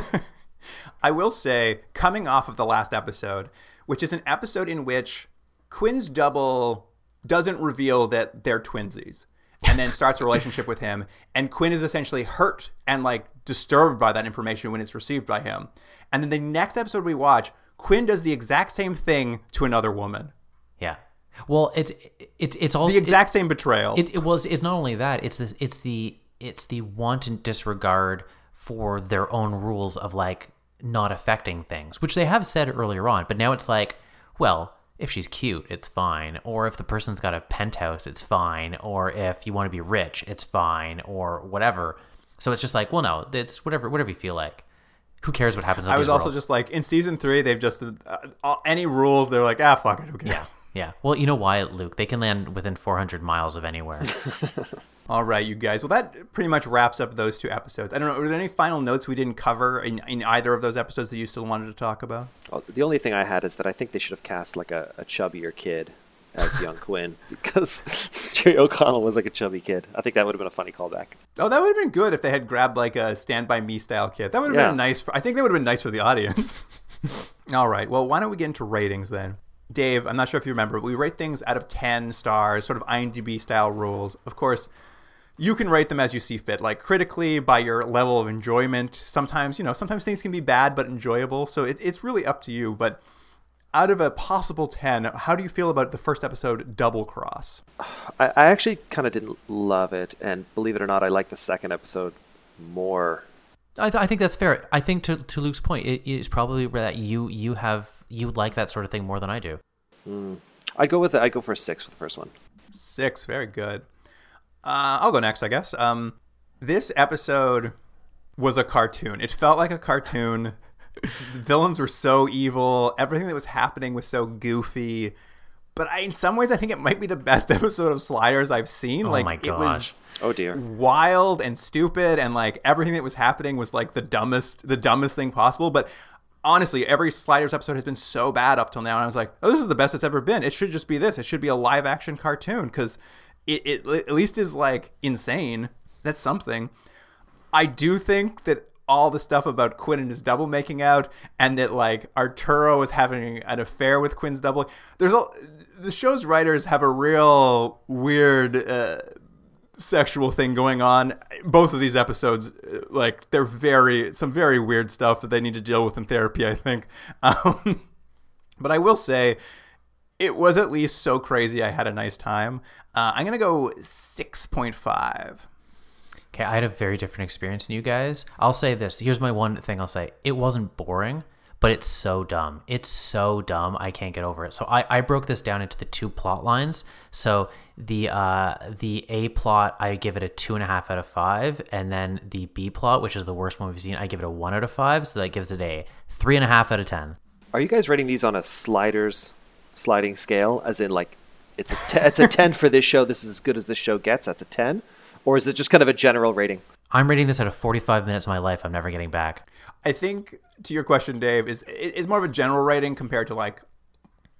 I will say, coming off of the last episode, which is an episode in which Quinn's double doesn't reveal that they're twinsies and then starts a relationship with him. And Quinn is essentially hurt and like disturbed by that information when it's received by him. And then the next episode we watch, Quinn does the exact same thing to another woman. yeah. Well, it's, it's, it's also The exact same betrayal. It, it was. It's not only that. It's this. It's the. It's the wanton disregard for their own rules of like not affecting things, which they have said earlier on. But now it's like, well, if she's cute, it's fine. Or if the person's got a penthouse, it's fine. Or if you want to be rich, it's fine. Or whatever. So it's just like, well, no, it's whatever. Whatever you feel like. Who cares what happens? In I was these also worlds? just like, in season three, they've just, uh, uh, any rules, they're like, ah, fuck it, who cares? yeah, yeah. Well, you know why, Luke? They can land within 400 miles of anywhere. All right, you guys. Well, that pretty much wraps up those two episodes. I don't know. Were there any final notes we didn't cover in, in either of those episodes that you still wanted to talk about? Well, the only thing I had is that I think they should have cast like a, a chubbier kid as young Quinn because Jerry O'Connell was like a chubby kid. I think that would have been a funny callback. Oh, that would have been good if they had grabbed like a Stand By Me style kid. That would have Yeah. been nice. For, I think that would have been nice for the audience. All right. Well, why don't we get into ratings then? Dave, I'm not sure if you remember, but we rate things out of 10 stars, sort of IMDb style rules. Of course, you can rate them as you see fit, like critically by your level of enjoyment. Sometimes, you know, sometimes things can be bad but enjoyable. So it, it's really up to you. But out of a possible 10, how do you feel about the first episode, Double Cross? I, I actually kind of didn't love it, and believe it or not, I like the second episode more. I, th- I think that's fair. I think to, to Luke's point, it is probably that you you have you like that sort of thing more than I do. Hmm. I'd go with it. I'd go for a six for the first one. Six, very good. Uh, I'll go next, I guess. Um, this episode was a cartoon. It felt like a cartoon. the villains were so evil. Everything that was happening was so goofy. But I, in some ways, I think it might be the best episode of Sliders I've seen. Oh like my it gosh. Oh dear. wild and stupid, and like everything that was happening was like the dumbest, the dumbest thing possible. But honestly, every Sliders episode has been so bad up till now, and I was like, oh, this is the best it's ever been. It should just be this. It should be a live action cartoon because it, it at least is like insane. That's something. I do think that all the stuff about Quinn and his double making out, and that like Arturo is having an affair with Quinn's double. There's a the show's writers have a real weird uh, sexual thing going on. Both of these episodes, uh, like they're very some very weird stuff that they need to deal with in therapy. I think. Um, but I will say, it was at least so crazy. I had a nice time. Uh, I'm gonna go six point five. Okay, I had a very different experience than you guys. I'll say this. Here's my one thing I'll say. It wasn't boring, but it's so dumb. It's so dumb. I can't get over it. So I, I broke this down into the two plot lines. So the uh, the A plot, I give it a two and a half out of five, and then the B plot, which is the worst one we've seen, I give it a one out of five. So that gives it a three and a half out of ten. Are you guys rating these on a sliders sliding scale, as in like it's a it's a ten for this show? This is as good as this show gets. That's a ten, or is it just kind of a general rating? I'm rating this out of 45 minutes of my life I'm never getting back. I think to your question, Dave, is it's more of a general rating compared to like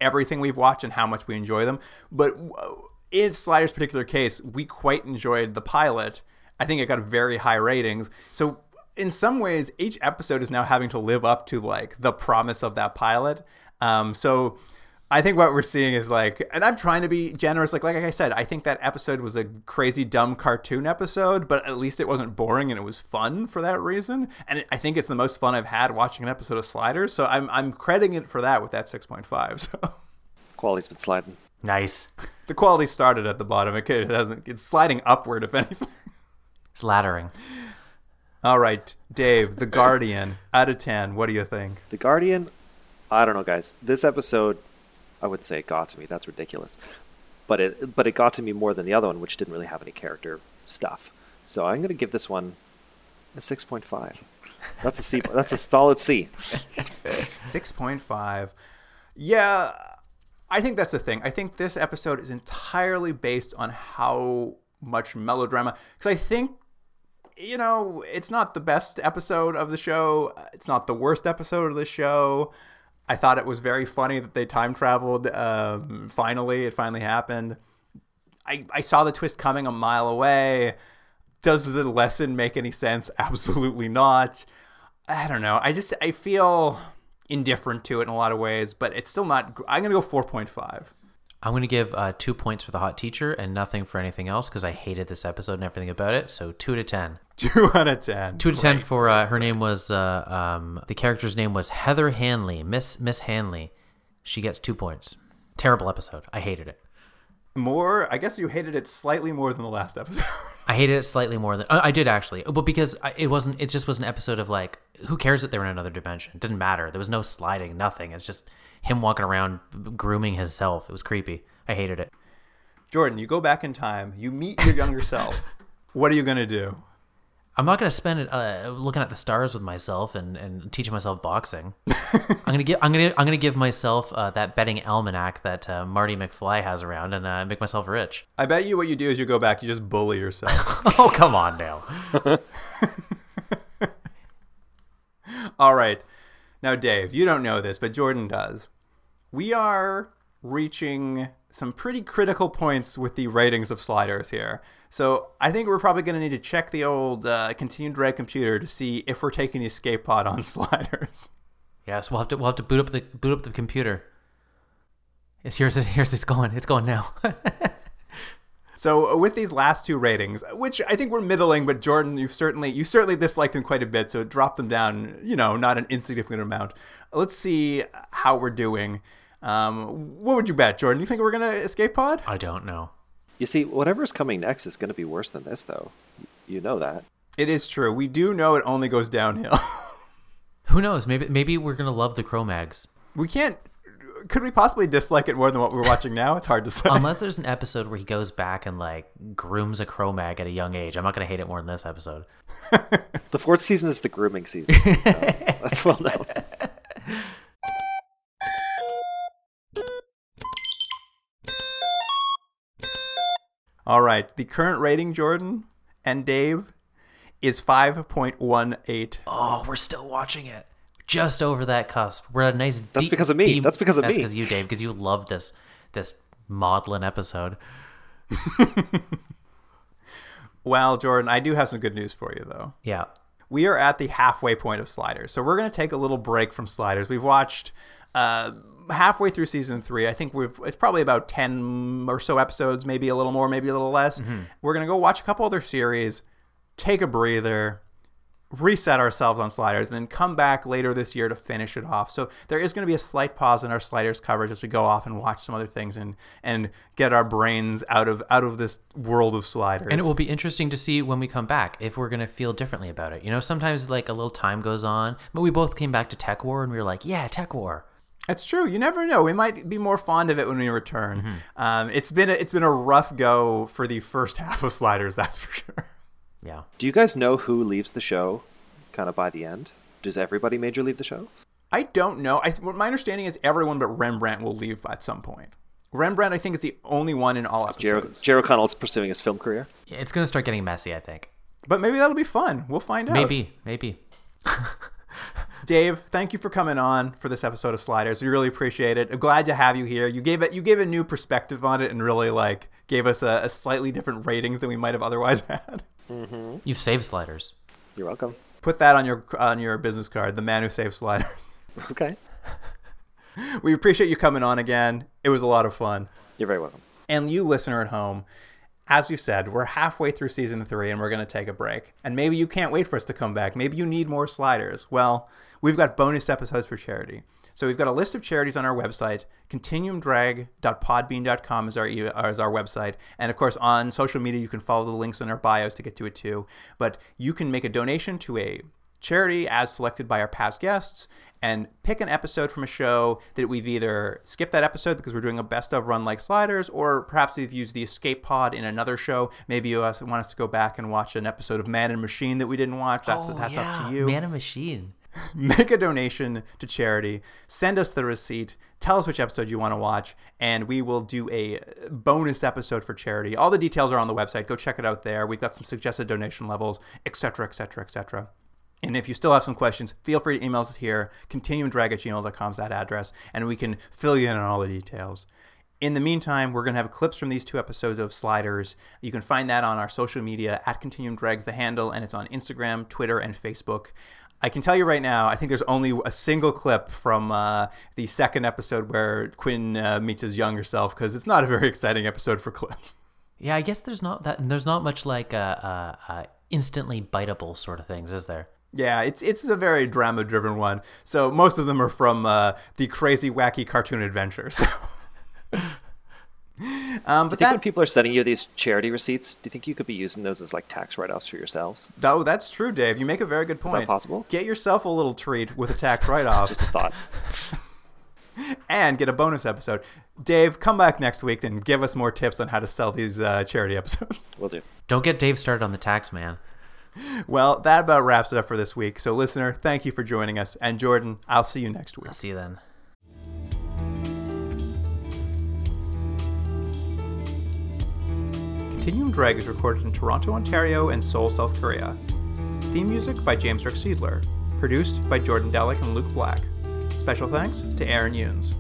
everything we've watched and how much we enjoy them. But in Slider's particular case, we quite enjoyed the pilot. I think it got very high ratings. So in some ways, each episode is now having to live up to like the promise of that pilot. Um, so I think what we're seeing is like, and I'm trying to be generous. Like, like I said, I think that episode was a crazy dumb cartoon episode, but at least it wasn't boring and it was fun for that reason. And I think it's the most fun I've had watching an episode of Sliders. So I'm I'm crediting it for that with that 6.5. So Quality's been sliding. Nice. the quality started at the bottom. It, it hasn't. It's sliding upward, if anything. It's laddering. All right, Dave, The Guardian, out of ten. What do you think? The Guardian, I don't know, guys. This episode, I wouldn't say it got to me. That's ridiculous. But it, but it got to me more than the other one, which didn't really have any character stuff. So I'm going to give this one a 6.5. That's a C. That's a solid C. 6.5. Yeah, I think that's the thing. I think this episode is entirely based on how much melodrama. Because I think, you know, it's not the best episode of the show, it's not the worst episode of the show. I thought it was very funny that they time traveled. Um, finally, it finally happened. I, I saw the twist coming a mile away. Does the lesson make any sense? Absolutely not. I don't know. I just I feel indifferent to it in a lot of ways, but it's still not. I'm gonna go 4.5. I'm to give uh, two points for the hot teacher and nothing for anything else because I hated this episode and everything about it. So two to ten. Two out of ten. Two to ten for uh, her name was uh, um, the character's name was Heather Hanley, Miss Miss Hanley. She gets two points. Terrible episode. I hated it. More. I guess you hated it slightly more than the last episode. I hated it slightly more than uh, I did actually, but because I, it wasn't. It just was an episode of like, who cares that they were in another dimension? It didn't matter. There was no sliding, nothing. It's just him walking around grooming himself. It was creepy. I hated it. Jordan, you go back in time. You meet your younger self. What are you gonna do? I'm not gonna spend it uh, looking at the stars with myself and, and teaching myself boxing. I'm gonna give I'm gonna I'm gonna give myself uh, that betting almanac that uh, Marty McFly has around and uh, make myself rich. I bet you what you do is you go back. You just bully yourself. oh come on now. All right. Now, Dave, you don't know this, but Jordan does. We are reaching some pretty critical points with the ratings of sliders here. So I think we're probably going to need to check the old uh, continued red computer to see if we're taking the escape pod on sliders. Yes, we'll have to we'll have to boot up the boot up the computer. It's here's it here's it's going it's going now. So uh, with these last two ratings, which I think were middling, but Jordan, you've certainly you certainly disliked them quite a bit, so drop them down. You know, not an insignificant amount. Let's see how we're doing. Um, what would you bet, Jordan? You think we're gonna escape pod? I don't know. You see, whatever's coming next is going to be worse than this, though. You know that. It is true. We do know it only goes downhill. Who knows? Maybe maybe we're gonna love the Cro-Mags. we can't. Could we possibly dislike it more than what we're watching now? It's hard to say. Unless there's an episode where he goes back and like grooms a Cro-Mag at a young age. I'm not gonna hate it more than this episode. The fourth season is the grooming season. So, that's well known. All right. The current rating, Jordan and Dave, is five point one eight. Oh, we're still watching it. Just over that cusp. We're at a nice. That's deep- because of me. deep- That's because of That's me. because you, Dave. Because you love this this maudlin episode. Well, Jordan, I do have some good news for you though. Yeah. we are at the halfway point of Sliders. So we're going to take a little break from Sliders. We've watched uh, halfway through season three. I think we've it's probably about ten or so episodes, maybe a little more, maybe a little less. Mm-hmm. We're going to go watch a couple other series, take a breather, reset ourselves on Sliders, and then come back later this year to finish it off. So there is going to be a slight pause in our Sliders coverage as we go off and watch some other things and and get our brains out of out of this world of Sliders. And it will be interesting to see when we come back if we're going to feel differently about it. You know, sometimes like a little time goes on, but we both came back to TekWar and we were like, yeah, TekWar. That's true. You never know. We might be more fond of it when we return. Um, it's been a, it's been a rough go for the first half of Sliders. That's for sure. Yeah. Do you guys know who leaves the show kind of by the end? Does everybody major leave the show? I don't know. I th- my understanding is everyone but Rembrandt will leave at some point. Rembrandt, I think, is the only one in all Jer- episodes. Jer O'Connell's pursuing his film career. Yeah, It's going to start getting messy, I think. but maybe that'll be fun. We'll find out. Maybe, maybe. Dave, thank you for coming on for this episode of Sliders. We really appreciate it. I'm glad to have you here. You gave it you gave a new perspective on it and really like gave us a, a slightly different ratings than we might have otherwise had. Mm-hmm. You've saved sliders. You're welcome. Put that on your on your business card. The man who saved Sliders. Okay. we appreciate you coming on again. It was a lot of fun. You're very welcome. And you, listener at home, as we've said, we're halfway through season three and we're going to take a break. And maybe you can't wait for us to come back. Maybe you need more sliders. Well, we've got bonus episodes for charity. So we've got a list of charities on our website. Continuumdrag.podbean.com is our is our website, and of course on social media you can follow the links in our bios to get to it too. But you can make a donation to a charity as selected by our past guests and pick an episode from a show that we've either skipped that episode because we're doing a best of run like sliders, or perhaps we've used the escape pod in another show. Maybe you want us to go back and watch an episode of Mann and Machine that we didn't watch. That's, oh, that's yeah. up to you. Mann and Machine. make a donation to charity, send us the receipt, tell us which episode you want to watch, and we will do a bonus episode for charity. All the details are on the website. Go check it out there. We've got some suggested donation levels, etc., etc., etc. And if you still have some questions, feel free to email us here. Continuumdrag at gmail.com is that address, and we can fill you in on all the details. In the meantime, we're going to have clips from these two episodes of Sliders. You can find that on our social media at Continuum Drags, the handle, and it's on Instagram, Twitter, and Facebook. I can tell you right now, I think there's only a single clip from uh, the second episode where Quinn uh, meets his younger self because it's not a very exciting episode for clips. Yeah, I guess there's not that. There's not much like uh, uh, uh instantly biteable sort of things, is there? Yeah, it's it's a very drama driven one. So most of them are from uh, the crazy wacky cartoon adventures. Um, but do you think that, when people are sending you these charity receipts, do you think you could be using those as like tax write-offs for yourselves? Oh, that's true, Dave. You make a very good point. Is that possible? Get yourself a little treat with a tax write-off. Just a thought. and get a bonus episode. Dave, come back next week and give us more tips on how to sell these uh, charity episodes. We'll do. Don't get Dave started on the tax man. Well, that about wraps it up for this week. So, listener, thank you for joining us. And Jordan, I'll see you next week. I'll see you then. Continuum Drag is recorded in Toronto, Ontario and Seoul, South Korea. Theme music by James Rick Seidler. Produced by Jordan Delick and Luke Black. Special thanks to Aaron Yunes.